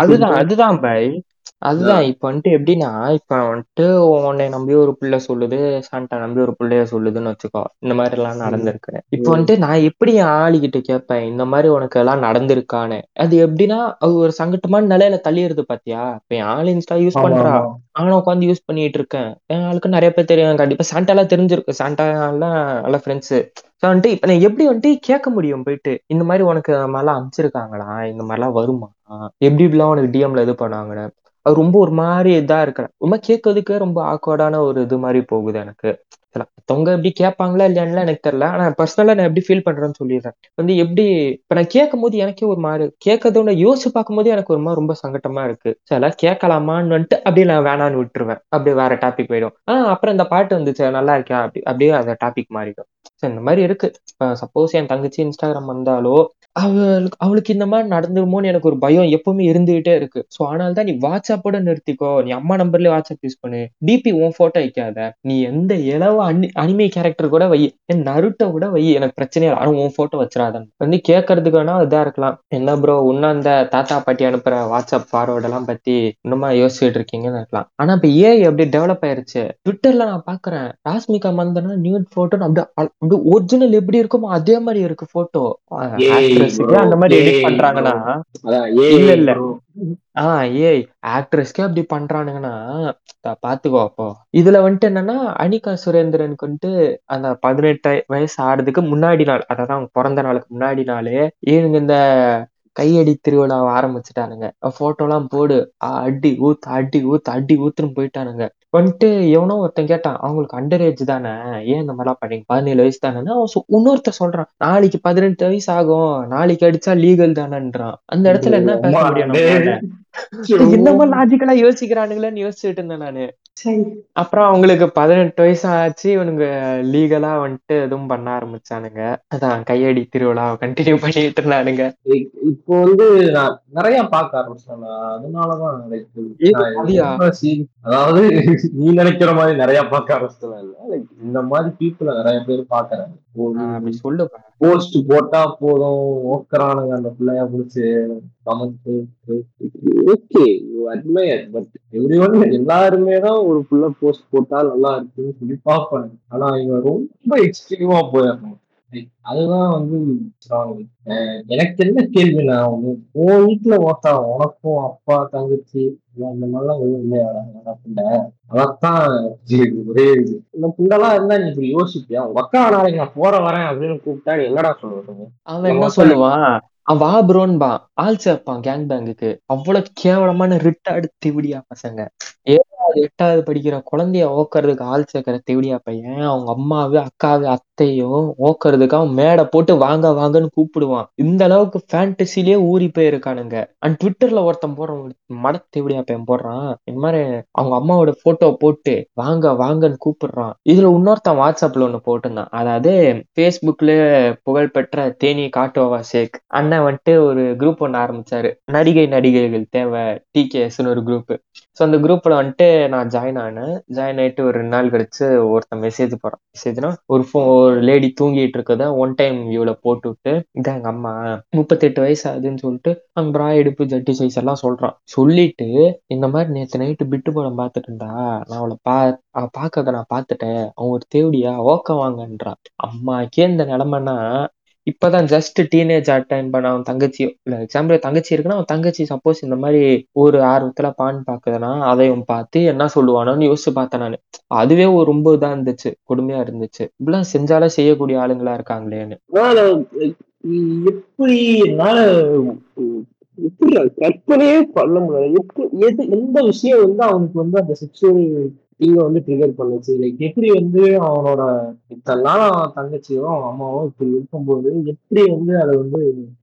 அதுதான் அதுதான் இருக்கு. அதுதான் பை அதுதான் இப்ப வந்துட்டு எப்படின்னா இப்ப வந்துட்டு உன்னை நம்பி ஒரு புள்ள சொல்லுது சாண்டா நம்பி ஒரு புள்ளைய சொல்லுதுன்னு வச்சுக்கோ இந்த மாதிரி எல்லாம் ம். நடந்திருக்கு. இப்ப ம். வந்துட்டு நான் எப்படி என் ஆளிகிட்ட கேட்பேன் இந்த மாதிரி உனக்கு எல்லாம் நடந்திருக்கான்னு? அது எப்படின்னா அது ஒரு சங்கட்டமான நிலையில தள்ளிடுது பாத்தியா? இப்ப என் ஆள் இன்ஸ்டா யூஸ் பண்றா? ஆமா. நானும் உட்காந்து யூஸ் பண்ணிட்டு இருக்கேன். என் ஆளுக்கு நிறைய பேர் தெரியும் கண்டிப்பா சாண்டா எல்லாம் தெரிஞ்சிருக்கு சாண்டா எல்லாம் நல்ல ஃப்ரெண்ட்ஸ் ஸோ வந்துட்டு இப்போ நான் எப்படி வந்துட்டு கேட்க முடியும் போயிட்டு? இந்த மாதிரி உனக்கு இந்த மாதிரிலாம் அனுப்பிச்சிருக்காங்களா? இந்த மாதிரிலாம் வருமா? எப்படி இப்படிலாம் உனக்கு டிஎம்ல இது பண்ணாங்கன்னு அது ரொம்ப ஒரு மாதிரி இதாக இருக்கிற ரொம்ப கேட்கறதுக்கே ரொம்ப ஆக்வர்டான ஒரு இது மாதிரி போகுது எனக்கு. தொங்க எப்படி கேட்பாங்களா இல்லையான்லாம் எனக்கு தெரியல. ஆனால் பர்சனலாக நான் எப்படி ஃபீல் பண்றேன்னு சொல்லிடுறேன். வந்து எப்படி இப்போ நான் கேட்கும் போது எனக்கே ஒரு மாதிரி கேட்கறதோட யோசிச்சு பார்க்கும்போது எனக்கு ஒரு மாதிரி ரொம்ப சங்கட்டமா இருக்கு. சில கேட்கலாமான்னு வந்துட்டு அப்படியே நான் வேணான்னு விட்டுருவேன். அப்படியே வேற டாபிக் போயிடும். ஆனால் அப்புறம் இந்த பாட்டு வந்துச்சு. நல்லா இருக்கேன் அப்படி அப்படியே அந்த டாபிக் மாறிடும். ஸோ இந்த மாதிரி இருக்கு. சப்போஸ் என் தங்கச்சி இன்ஸ்டாகிராம் வந்தாலோ அவளுக்கு அவளுக்கு இந்த மாதிரி நடந்துருமோன்னு எனக்கு ஒரு பயம் எப்பவுமே இருந்துகிட்டே இருக்கு. ஸோ ஆனால் தான் நீ வாட்ஸ்அப்போட நிறுத்திக்கோ. நீ அம்மா நம்பர்லயே வாட்ஸ்அப் யூஸ் பண்ணு. டிபி உன் போட்டோ வைக்காத நீ எந்த இளவ அனி அனிமே கேரக்டர் கூட வை. என் நருட்டை கூட வை. எனக்கு பிரச்சனையே இல்லை. ஆனால் உன் போட்டோ வச்சிடாதன் வந்து கேட்கறதுக்கு வேணா இதா இருக்கலாம். என்ன ப்ரோ இன்னும் அந்த தாத்தா பாட்டி அனுப்புற வாட்ஸ்அப் ஃபார்வர்ட் எல்லாம் பத்தி இன்னுமா யோசிச்சுட்டு இருக்கீங்கன்னு இருக்கலாம். ஆனா இப்ப ஏஐ அப்படி டெவலப் ஆயிருச்சு? ட்விட்டர்ல நான் பாக்குறேன். ராஸ்மிகா மந்தனா நியூட் போட்டோ அப்படியே அப்படியே ஒரிஜினல் எப்படி இருக்குமோ அதே மாதிரி இருக்கு போட்டோ அந்த மாதிரி எடிட் பண்றாங்கன்னா இல்ல இல்ல. ஆஹ் ஏய் ஆக்ட்ரஸ்க்கே அப்படி பண்றானுங்கன்னா பாத்துக்கோ அப்போ. இதுல வந்துட்டு என்னன்னா அனிகா சுரேந்திரனுக்கு வந்துட்டு அந்த பதினெட்டு வயசு ஆறதுக்கு முன்னாடி நாள் அதாவது அவங்க பிறந்த நாளுக்கு முன்னாடி நாளே இவனுங்க இந்த கையடி திருவிழாவை ஆரம்பிச்சுட்டானுங்க. போட்டோ எல்லாம் போடு. அடி ஊத்து அடி ஊத்து அடி ஊத்துன்னு போயிட்டானுங்க. வந்துட்டு எவனோ ஒருத்தன் கேட்டான் அவங்களுக்கு அண்டர் ஏஜ் தானே ஏன் இந்த மாதிரிலாம் பண்ணீங்க பதினேழு வயசு தானேன்னா? அவன் சொ- இன்னொருத்தன் சொல்றான் நாளைக்கு பதினெட்டு வயசு ஆகும் நாளைக்கு அடிச்சா லீகல் தானேன்றான். அந்த இடத்துல என்ன பேச முடியும். நம்மளால என்னமோ லாஜிக்கலா யோசிக்கிறானுங்களேன்னு யோசிச்சுட்டு இருந்தேன் நானு. அப்புறம் அவங்களுக்கு பதினெட்டு வயசு ஆச்சு. இவனுங்க லீகலா வந்துட்டு எதுவும் பண்ண ஆரம்பிச்சானுங்க. அதான் கையடி திருவிழாவை கண்டினியூ பண்ணிட்டு இருந்தானுங்க. இப்போ வந்து நான் நிறைய பார்க்க ஆரம்பிச்சேன் அதனாலதான் அதாவது நீ நினைக்கிற மாதிரி நிறைய பார்க்க ஆரம்பிச்சேன் இல்ல இந்த மாதிரி பீப்புள நிறைய பேர் பாக்குறேன் ஆஹ் அப்படி சொல்லுப்பா போஸ்ட் போட்டா போதும். ஓக்கரானுங்க அந்த பிள்ளைய பிடிச்சி comment okay admire but everyone எல்லாருமே தான் ஒரு புள்ள போஸ்ட் போட்டா நல்லா இருக்குன்னு சொல்லி பார்ப்பாங்க. ஆனா இவன் ரொம்ப எக்ஸ்ட்ரீமா போயிடணும் அதுதான் வந்து எனக்கு என்ன கேள்வினா உன் உன் வீட்டுல ஓட்டா உனக்கும் அப்பா தங்கச்சி அந்த மாதிரிலாம் எதுவும் அதான் ஒரே இது. இந்த புண்டெல்லாம் இருந்தா நீ இப்படி யோசிப்பியா? உக்கா நாளைக்கு நான் போற வரேன் அப்படின்னு கூப்பிட்டா என்னடா சொல்லுவாங்க அவன் என்ன சொல்லுவான் அவன் வா ப்ரோன்பா ஆள் சேர்ப்பான் கேங் பேங்குக்கு அவ்வளவு கேவலமான ரிட்டார்டு திவிடியா பசங்க. ஏழாவது எட்டாவது படிக்கிற குழந்தைய ஓக்கறதுக்கு ஆள் சேர்க்கிற தேவடியா பையன் அவங்க அம்மாவு அக்காவு அத்தையும் ஓக்கறதுக்கு அவன் மேடை போட்டு வாங்க வாங்கன்னு கூப்பிடுவான். இந்த அளவுக்கு ஃபேண்டசிலேயே ஊறி போயிருக்கானுங்க. அண்ட் ட்விட்டர்ல ஒருத்தன் போடுறான் மட தேவடியா பையன் போடுறான். இந்த மாதிரி அவங்க அம்மாவோட போட்டோ போட்டு வாங்க வாங்கன்னு கூப்பிடுறான். இதுல இன்னொருத்தன் வாட்ஸ்அப்ல ஒண்ணு போட்டிருந்தான். அதாவது ஃபேஸ்புக்ல புகழ்பெற்ற தேனி காட்டோவா ஷேக். அண்ணன் வந்துட்டு ஒரு குரூப் ஒன்று ஆரம்பிச்சாரு. நடிகை நடிகைகள் தேவை டிகேஎஸ்னு ஒரு குரூப் ஸோ அந்த குரூப்ல வந்துட்டு நான் ஜாயின் ஆனேன். ஜாயின் ஆயிட்டு ஒரு ரெண்டு நாள் கழிச்சு ஒருத்தன் மெசேஜ் போறான். மெசேஜ்னா ஒரு ஃபோ ஒரு லேடி தூங்கிட்டு இருக்கத ஒன் டைம் வியூல போட்டு விட்டு இதான் எங்க அம்மா முப்பத்தெட்டு வயசு ஆகுதுன்னு சொல்லிட்டு அவங்க பிரா எடுப்பு ஜட்டி சைஸ் எல்லாம் சொல்றான். சொல்லிட்டு இந்த மாதிரி நேத்து நைட்டு பிட்டு படம் பார்த்துட்டு இருந்தா நான் அவளை பா அவ பாக்கறத நான் பார்த்துட்டேன். அவன் ஒரு தேவடியா ஓக்க வாங்கன்றா அம்மாக்கே இந்த நிலைமைன்னா இப்பதான் ஜஸ்ட் டீனேஜ் அட்டைன் பண்ண அவன் தங்கச்சியோ இல்ல எக்ஸாம்பிள் தங்கச்சி இருக்குன்னா அவன் தங்கச்சி சப்போஸ் இந்த மாதிரி ஒரு ஆர்வத்துல பான் பாக்குதுன்னா அதையும் பார்த்து என்ன சொல்லுவானோன்னு யோசிச்சு பார்த்தேன் நான். அதுவே ஒரு ரொம்ப இதா இருந்துச்சு கொடுமையா இருந்துச்சு. இப்படிலாம் செஞ்சாலே செய்யக்கூடிய ஆளுங்களா இருக்காங்களேன்னு. எப்படி என்னால எப்படி கற்பனையே பண்ண முடியாது எப்படி எது எந்த விஷயம் வந்து அவனுக்கு வந்து அந்த சுச்சுவேஷன் இங்க வந்து ட்ரிகர் பண்ணுச்சு. லைக் எப்படி வந்து அவனோட இத்தனை நாள் அவன் தங்கச்சியோ அம்மாவோ இப்படி இருக்கும்போது எப்படி வந்து அதை வந்து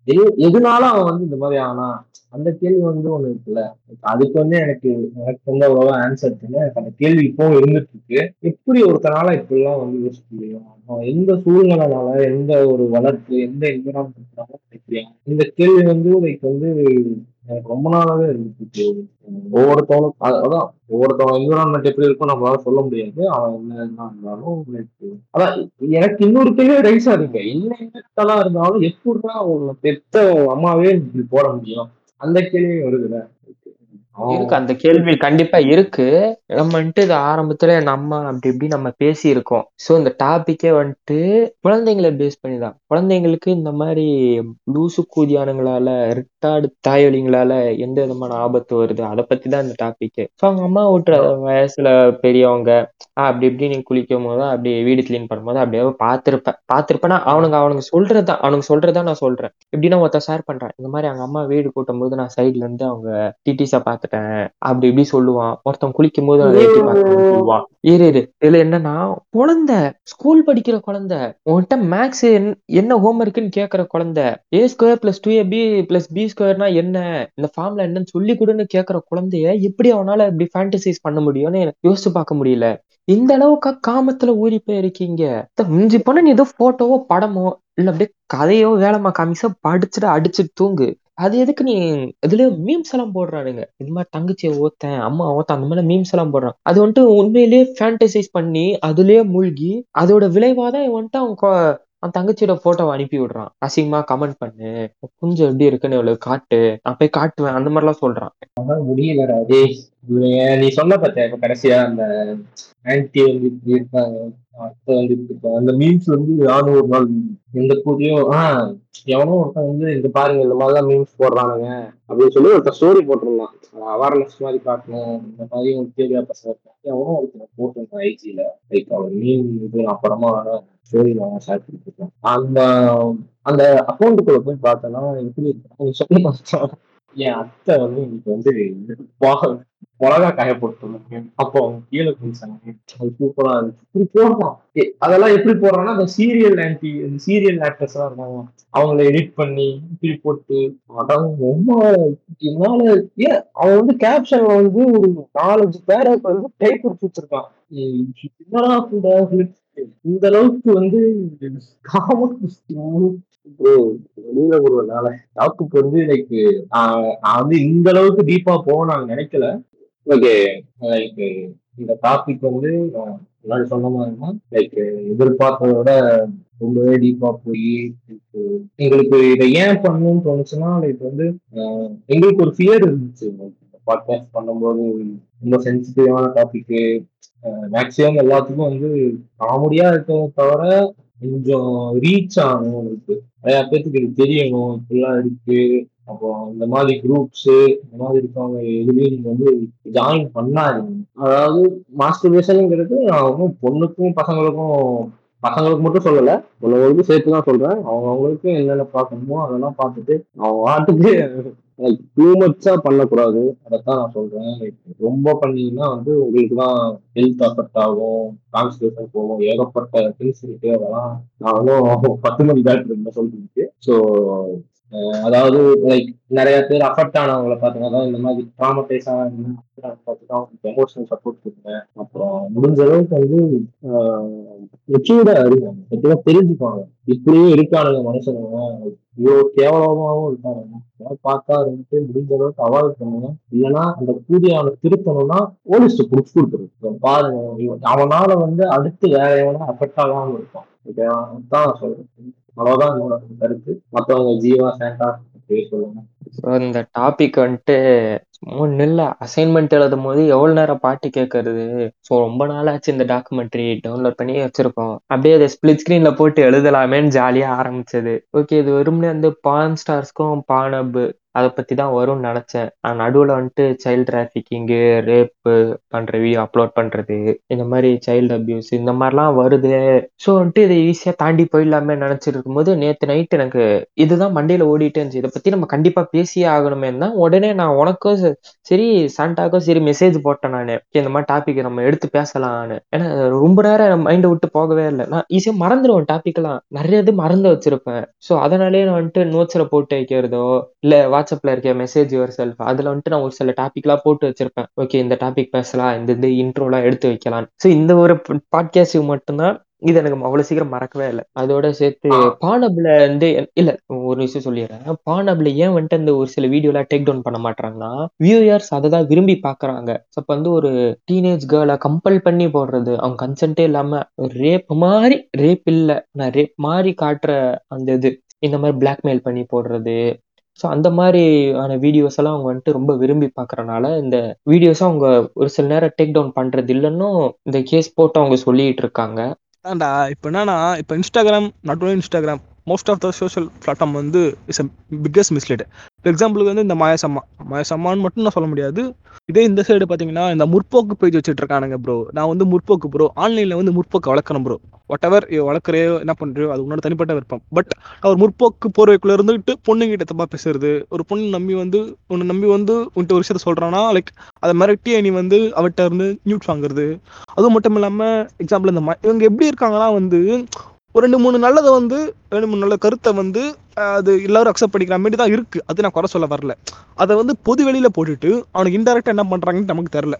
எது எதுனால அவன் வந்து இந்த மாதிரி ஆனா? அந்த கேள்வி வந்து ஒண்ணு இருக்குல்ல. அதுக்கு வந்து எனக்கு எனக்கு வந்து அவ்வளவா ஆன்சர் தெரியல எனக்கு அந்த கேள்வி இப்பவும் இருந்துட்டு இருக்கு எப்படி ஒருத்தனால இப்படிலாம் வந்து யோசிக்க முடியும்? அவன் எந்த சூழ்நிலைனால எந்த ஒரு வளர்ப்பு எந்த என்விரான்மெண்ட்னால இந்த கேள்வி வந்து லைக் வந்து எனக்கு ரொம்ப நாளாவே இருந்துச்சு ஒவ்வொருத்தவனும் அதான் ஒவ்வொருத்தவன் என்விரான்மெண்ட் எப்படி இருக்கும் நம்மளால சொல்ல முடியாது. அவன் என்ன இருந்தாலும் அதான் எனக்கு இன்னொரு பெரிய ரைஸ் ஆகுங்க என்ன எல்லாம் இருந்தாலும் எப்படிதான் அவங்க பெத்த அம்மாவே இப்படி போட முடியும். அந்த கேள்வி வருதுல இருக்கு அந்த கேள்வி கண்டிப்பா இருக்கு. நம்ம வந்துட்டு இது ஆரம்பத்துல நம்ம அப்படி இப்படி நம்ம பேசி இருக்கோம் சோ இந்த டாபிக்கே வந்துட்டு குழந்தைங்களை பேஸ் பண்ணி தான். குழந்தைங்களுக்கு இந்த மாதிரி லூசு கூதியானங்களால ரிட்டார்டு தாயொலிங்களால எந்த விதமான ஆபத்து வருது? அதை பத்தி தான் இந்த டாபிக் ஸோ அவங்க அம்மா விட்டுற வயசுல பெரியவங்க ஆஹ் அப்படி இப்படி நீ குளிக்கும் போது அப்படி வீடு கிளீன் பண்ணும்போது அப்படியே பார்த்துருப்பேன் பார்த்துருப்பேன்னா அவனுங்க அவனுங்க சொல்றதுதான் அவனுங்க சொல்றதா நான் சொல்றேன். இப்படின்னா ஒருத்தன் ஷேர் பண்றேன். இந்த மாதிரி அவங்க அம்மா வீடு கூட்டும் போது நான் சைட்ல இருந்து அவங்க டிடிஸா பார்த்துட்டேன். அப்படி இப்படி சொல்லுவான். ஒருத்தன் குளிக்கும் போது அதை எட்டி சொல்லுவான். இரு இரு. இதுல என்னன்னா குழந்தை ஸ்கூல் படிக்கிற குழந்தை உன்கிட்ட மேக்ஸ் என்ன ஹோம்ஒர்க்குன்னு கேக்குற குழந்தை A square plus two A B plus B ஸ்கொயர்னா என்ன? இந்த ஃபார்ம்ல என்னன்னு சொல்லி கொடுன்னு கேட்குற குழந்தைய எப்படி அவனால இப்படி ஃபேண்டசைஸ் பண்ண முடியும்னு எனக்கு யோசிச்சு பார்க்க முடியல. இந்த அளவுக்கு காமத்துல ஊறி போயிருக்கீங்க. மிஞ்சி போன நீ ஏதோ போட்டோவோ படமோ இல்ல அப்படியே கதையோ வேலைமா காமிச்சா படிச்சுட்டு அடிச்சுட்டு தூங்கு. அது எதுக்கு நீ இதுல மீம்ஸ் எல்லாம் போடுறானுங்க. இது மாதிரி தங்கச்சியை ஓத்தேன் அம்மா ஓத்தேன் அந்த மாதிரி மீம்ஸ் எல்லாம் போடுறான். அது வந்துட்டு உண்மையிலேயே ஃபேண்டசைஸ் பண்ணி அதுலயே மூழ்கி அதோட விளைவாதான் வந்துட்டு அவன் அவன் தங்கச்சியோட போட்டோவை அனுப்பி விடுறான். அசிங்கமா கமெண்ட் பண்ணு. குஞ்சு எப்படி இருக்குன்னு இவ்வளவு காட்டு. நான் போய் காட்டுவேன். அந்த மாதிரி எல்லாம் சொல்றான் அதான் டேய் நீ சொன்ன பார்த்தேன் இப்ப கடைசியா அந்த ஆன்டி வந்து இப்படி இருக்காங்க அத்தை வந்து இப்படி இருக்காங்க. அந்த மீன்ஸ் வந்து நானும் ஒரு நாள் எந்த கூடியும் ஆஹ் எவனோ ஒருத்தன் வந்து இந்த பாருங்க இந்த மாதிரிலாம் மீன்ஸ் போடுறானுங்க. அப்படின்னு சொல்லி ஒருத்தன் ஸ்டோரி போட்டிருந்தான். அவேர்னஸ் மாதிரி காட்டணும். இந்த மாதிரி ஒரு தேவையா பசங்க எவனோ ஒருத்தன் போட்டிருந்தான் ஐஜில லைக் அவர் மீன் இது அப்புறமா ஸ்டோரி ஷேர் அந்த அந்த அக்கௌண்ட்டுக்குள்ள போய் பார்த்தோன்னா எப்படி இருக்கு சொல்லி பார்த்தா என் அத்தை வந்து இன்னைக்கு வந்து வா- மிளகா காய போட்டுருந்தாங்க. அப்போ அவங்க கீழே குடிச்சாங்க அது சூப்பரா இருந்துச்சு. இப்படி போடுறான் ஏ, அதெல்லாம் எப்படி போடுறான்னா அந்த சீரியல் ஆன்டி அந்த சீரியல் ஆக்டர்ஸ் எல்லாம் இருக்காங்க அவங்கள எடிட் பண்ணி இப்படி போட்டு அதான் ரொம்ப என்னால ஏன் அவன் வந்து கேப்ஷன்ல வந்து ஒரு நாலஞ்சு பேரை வந்து டைப் கொடுத்து வச்சிருக்கான். என்னடா இந்த அளவுக்கு வந்து வெளியில ஒரு நாளை வந்து லைக் நான் வந்து இந்த அளவுக்கு டீப்பா போக நான் நினைக்கல. ஓகே லைக் இந்த டாபிக் வந்து நான் முன்னாடி சொன்ன மாதிரி லைக் எதிர்பார்த்ததை விட ரொம்பவே டீப்பா போய் எங்களுக்கு இதை ஏன் பண்ணணும்னு தோணுச்சுன்னா லைக் வந்து ஆஹ் எங்களுக்கு ஒரு ஃபியர் இருந்துச்சு. பாட்காஸ்ட் பண்ணும்போது ரொம்ப சென்சிட்டிவான டாபிக்கு மேக்ஸிமம் எல்லாத்துக்கும் வந்து காமெடியா இருக்கிறத தவிர கொஞ்சம் ரீச் ஆகணும் உங்களுக்கு நிறைய பேர்த்துக்கு இது தெரியணும் இப்படிலாம் இருக்கு. அப்புறம் இந்த மாதிரி குரூப்ஸ் இந்த மாதிரி இருக்கவங்க எதுவுமே நீங்க வந்து ஜாயின் பண்ணாதீங்க. அதாவது மாஸ்டர்பேஷனுங்கிறது நான் ஒன்றும் பொண்ணுக்கும் பசங்களுக்கும் பசங்களுக்கு மட்டும் சொல்லல உள்ளவங்களுக்கும் சேர்த்து தான் சொல்றேன். அவங்க அவங்களுக்கு என்னென்ன பார்க்கணுமோ அதெல்லாம் பார்த்துட்டு அவங்க வாட்டுக்கு லைக் டூ மச்சா பண்ணக்கூடாது. அதைத்தான் நான் சொல்றேன். லைக் ரொம்ப பண்ணீங்கன்னா வந்து உங்களுக்கு தான் ஹெல்த் அஃபெக்ட் ஆகும். கான்சன்ட்ரேஷன் போகும். ஏகப்பட்ட திங்ஸ் இருக்கு. அதெல்லாம் நான் வந்து பத்து மணி டாக்டர் சொல்லிட்டு ஸோ அதாவது லைக் நிறைய பேர் அஃபெக்ட் ஆனவங்களை பார்த்தீங்கன்னா இந்த மாதிரி ட்ராமடைஸ் அவங்களுக்கு எமோஷனல் சப்போர்ட் கொடுங்க அப்புறம் முடிஞ்ச அளவுக்கு வந்து மெச்சூர்டா இருங்க எப்படியா தெரிஞ்சுப்பாங்க இப்படியும் இருக்கானுங்க மனுஷனுங்க. இவ்வளவு கேவலமாகவும் இருக்கானுங்க. பார்த்தா இருந்துட்டு முடிஞ்ச அளவுக்கு அவாய்ட் பண்ணுங்க. இல்லைன்னா அந்த கூடிய அவனை திருத்தணும்னா போலீஸ் புடிச்சு கொடுத்துரு பாருங்க அவனால வந்து அடுத்து வேற எவனா அஃபெக்ட் ஆகாம இருப்பான். ஓகேவா சொல்றேன். அவ்வளவுதான் என்னோட கருத்து. மத்தவங்க ஜீவா சேண்டா சொல்லுங்க. ஸோ இந்த டாபிக் வந்துட்டு ஒன்றும் இல்லை. அசைன்மெண்ட் எழுதும் போது எவ்வளோ நேரம் பாட்டு கேட்கறது ஸோ ரொம்ப நாளாச்சு இந்த டாக்குமெண்ட்ரி டவுன்லோட் பண்ணி வச்சிருக்கோம். அப்படியே அதை ஸ்பிளிட் ஸ்க்ரீனில் போட்டு எழுதலாமேன்னு ஜாலியாக ஆரம்பிச்சது. ஓகே இது வெறும்னே வந்து பான் ஸ்டார்ஸ்க்கும் பானப்பு அதை பத்தி தான் வரும்னு நினைச்சேன். நான் நடுவில் வந்துட்டு சைல்ட் டிராஃபிக்கிங்கு ரேப்பு பண்ற வீடியோ அப்லோட் பண்றது இந்த மாதிரி சைல்டு அபியூஸ் இந்த மாதிரிலாம் வருது. ஸோ வந்துட்டு இதை ஈஸியாக தாண்டி போயிடலாமே நினைச்சிட்டு இருக்கும்போது நேற்று நைட் எனக்கு இதுதான் மண்டையில் ஓடிட்டே இருந்துச்சு. இதை பத்தி நம்ம கண்டிப்பா பேசியே ஆகணுமே தான். உடனே நான் உனக்கும் சரி சாண்டாக்கும் சரி மெசேஜ் போட்டேன் நான். இந்த மாதிரி டாபிக் நம்ம எடுத்து பேசலாம்னு. ஏன்னா ரொம்ப நேரம் மைண்டை விட்டு போகவே இல்லை. நான் ஈஸியாக மறந்துடுவேன் டாபிக்லாம் நிறைய இது மறந்து வச்சிருப்பேன். ஸோ அதனாலேயே நான் வந்துட்டு நோட்ஸில் போட்டு வைக்கிறதோ இல்லை வாட்ஸ் வாட்ஸ்அப்ல இருக்க மெசேஜ் யுவர் செல்ஃப் அதுல வந்துட்டு நான் ஒரு சில டாபிக்லாம் போட்டு வச்சிருப்பேன். ஓகே இந்த டாபிக் பேசலாம் இந்த இது இன்ட்ரோலாம் எடுத்து வைக்கலாம். ஸோ இந்த ஒரு பாட்காஸ்ட் மட்டும்தான் இது எனக்கு அவ்வளவு சீக்கிரம் மறக்கவே இல்லை. அதோட சேர்த்து பானப்ல வந்து இல்ல ஒரு விஷயம் சொல்லிடுறேன். பானப்ல ஏன் வந்துட்டு அந்த ஒரு சில வீடியோலாம் டேக் டவுன் பண்ண மாட்டாங்கன்னா வியூயர்ஸ் அதை தான் விரும்பி பாக்குறாங்க. அப்ப வந்து ஒரு டீனேஜ் கேர்ளை கம்பல் பண்ணி போடுறது அவங்க கன்சென்ட்டே இல்லாம ரேப் மாதிரி ரேப் இல்ல நான் ரேப் மாதிரி காட்டுற அந்த இது இந்த மாதிரி பிளாக்மெயில் பண்ணி போடுறது ஸோ அந்த மாதிரியான வீடியோஸ் எல்லாம் அவங்க வந்துட்டு ரொம்ப விரும்பி பார்க்கறனால இந்த வீடியோஸும் அவங்க ஒரு சில நேரம் டேக் டவுன் பண்றது இல்லைன்னு இந்த கேஸ் போட்டு அவங்க சொல்லிட்டு இருக்காங்க. ஆண்டா இப்போ என்னன்னா இப்போ Instagram not only Instagram most of the social platform வந்து is a biggest mislead for எக்ஸாம்பிளுக்கு வந்து இந்த மாயசம்மா மாயசம்மான்னு மட்டும் நான் சொல்ல முடியாது. இதே இந்த சைடு பார்த்தீங்கன்னா இந்த முற்போக்கு பேஜ் வச்சுட்டு இருக்கானுங்க ப்ரோ நான் வந்து முற்போக்கு ப்ரோ ஆன்லைனில் வந்து முற்போக்கு வளர்க்கணும் ப்ரோ வாட் எவர் வளர்க்குறையோ என்ன பண்ணுறியோ அது உன்னோட தனிப்பட்ட விருப்பம். பட் ஒரு முற்போக்கு போர்வைக்குள்ள இருந்துட்டு பொண்ணுங்கிட்ட தப்பா பேசுறது ஒரு பொண்ணு நம்பி வந்து உன்னை நம்பி வந்து உன்ட்ட ஒரு விஷயத்த சொல்கிறான்னா லைக் அதை மிரட்டி நீ வந்து அவட்ட இருந்து நியூட் வாங்குறது. அதுவும் மட்டும் இல்லாமல் எக்ஸாம்பிள் இந்த இவங்க எப்படி இருக்காங்கன்னா வந்து ஒரு ரெண்டு மூணு நல்லதை வந்து ரெண்டு மூணு நல்ல கருத்தை வந்து அது எல்லாரும் அக்செப்ட் பண்ணிக்கிற மாதிரி தான் இருக்குது அது நான் குறை சொல்ல வரல. அதை வந்து பொது வெளியில் போட்டுட்டு அவனுக்கு இன்டெரக்டாக என்ன பண்ணுறாங்கன்னு நமக்கு தெரில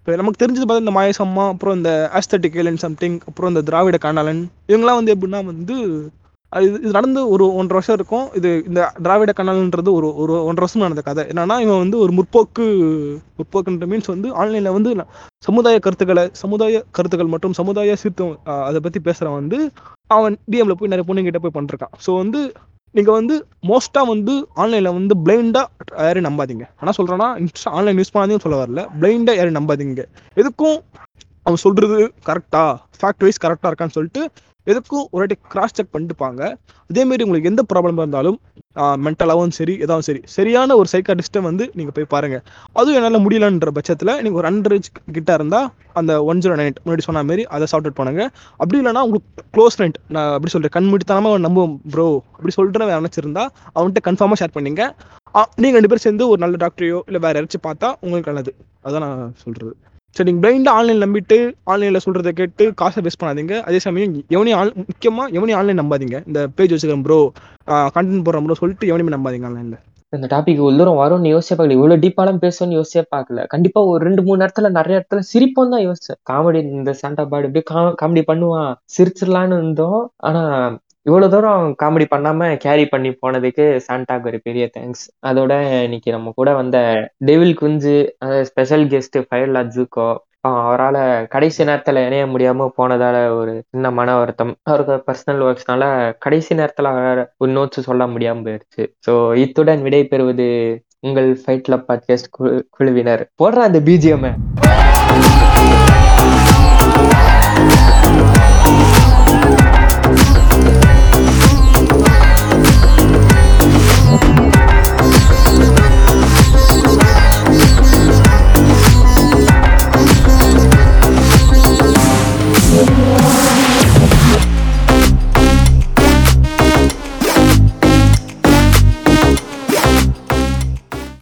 இப்போ நமக்கு தெரிஞ்சது பார்த்தா இந்த மாயசம்மா அப்புறம் இந்த ஆஸ்தட்டிக் ஏலன் சம்திங் அப்புறம் இந்த திராவிட காணாலன் இவங்கெல்லாம் வந்து எப்படின்னா வந்து இது இது நடந்து ஒரு ஒன்றரை வருஷம் இருக்கும். இது இந்த திராவிட கனல்ன்றது ஒரு ஒரு ஒன்றரை வருஷம் நடந்த கதை. என்னன்னா இவன் வந்து ஒரு முற்போக்கு முற்போக்குன்ற மீன்ஸ் வந்து ஆன்லைனில் வந்து சமுதாய கருத்துக்களை சமுதாய கருத்துக்கள் மற்றும் சமுதாய சீர்த்தம் அதை பற்றி பேசுகிறவன் வந்து அவன் டிஎம்ல போய் நிறைய பொண்ணுங்கிட்ட போய் பண்ணிருக்கான் ஸோ வந்து நீங்கள் வந்து மோஸ்ட்டாக வந்து ஆன்லைனில் வந்து பிளைண்டாக யாரையும் நம்பாதீங்க. ஆனால் சொல்கிறேன்னா இன்ஸ்டா ஆன்லைன் யூஸ் பண்ணாதீங்கன்னு சொல்ல வரல. பிளைண்டாக யாரையும் நம்பாதீங்க. எதுக்கும் அவன் சொல்கிறது கரெக்டா ஃபேக்ட் வைஸ் கரெக்டாக இருக்கான்னு சொல்லிட்டு எதுக்கும் ஒரு வாட்டி கிராஸ் செக் பண்ணிட்டுப்பாங்க. அதேமாரி உங்களுக்கு எந்த ப்ராப்ளம் இருந்தாலும் மென்டலாகவும் சரி எதாவும் சரி சரியான ஒரு சைக்காட்டிஸ்ட்டை வந்து நீங்கள் போய் பாருங்கள் அதுவும் என்னால் முடியலன்ற பட்சத்தில் நீங்கள் ஒரு அண்டர் கிட்ட இருந்தால் அந்த ஒன் ஜீரோ நைன் முன்னாடி சொன்ன மாதிரி அதை சார்ட் அவுட் பண்ணுங்க. அப்படி இல்லைனா உங்களுக்கு க்ளோஸ் ஃப்ரெண்ட் நான் அப்படி சொல்கிறேன் கண் முடித்தனமாக அவன் நம்புவோம் ப்ரோ அப்படி சொல்லிட்டு நினச்சிருந்தா அவன்கிட்ட கன்ஃபார்மாக ஷேர் பண்ணிங்க. நீங்கள் ரெண்டு பேரும் சேர்ந்து ஒரு நல்ல டாக்டரையோ இல்லை வேறு யாராச்சும் பார்த்தா உங்களுக்கு நல்லது. அதான் நான் சொல்கிறது ஸோ நீங்கள் பிளைண்டாக ஆன்லைன் நம்பிட்டு ஆன்லைனில் சொல்கிறத கேட்டு காசை வேஸ்ட் பண்ணாதீங்க. அதே சமயம் எவனையும் ஆன் முக்கியமாக எவனையும் ஆன்லைன் நம்பாதீங்க. இந்த பேஜ் வச்சுக்கிறேன் ப்ரோ கண்டென்ட் போடுறோம் ப்ரோ சொல்லிட்டு எவனையுமே நம்பாதீங்க ஆன்லைனில் இந்த டாபிக் உள்ளூரம் வரும்னு யோசிச்சே பார்க்கல. இவ்வளோ டீப்பாலாம் பேசணும்னு யோசிச்சே பார்க்கல. கண்டிப்பா ஒரு ரெண்டு மூணு இடத்துல நிறைய இடத்துல சிரிப்போம் தான் யோசிச்சேன். காமெடி இந்த சாண்டா பாடு இப்படி காமெடி பண்ணுவான் சிரிச்சிடலான்னு இருந்தோம். ஆனா இவ்வளவு தூரம் காமெடி பண்ணாம கேரி பண்ணி போனதுக்கு சாண்டாக்கு ஒரு பெரிய தேங்க்ஸ் அதோட இன்னைக்கு நம்ம கூட வந்த டெவில் குஞ்சு ஸ்பெஷல் கெஸ்ட் ஃபயர்லா ஜூக்கோ அவரால் கடைசி நேரத்தில் இணைய முடியாமல் போனதால ஒரு சின்ன மன வருத்தம். அவருக்கு பர்சனல் ஒர்க்ஸ்னால கடைசி நேரத்தில் அவரால் ஒரு நோட்ஸ் சொல்ல முடியாமல் போயிடுச்சு ஸோ இத்துடன் விடை பெறுவது உங்கள் ஃபைட் கிளப் பாட்காஸ்ட் குழுவினர். போடுற அந்த பிஜிஎம்மை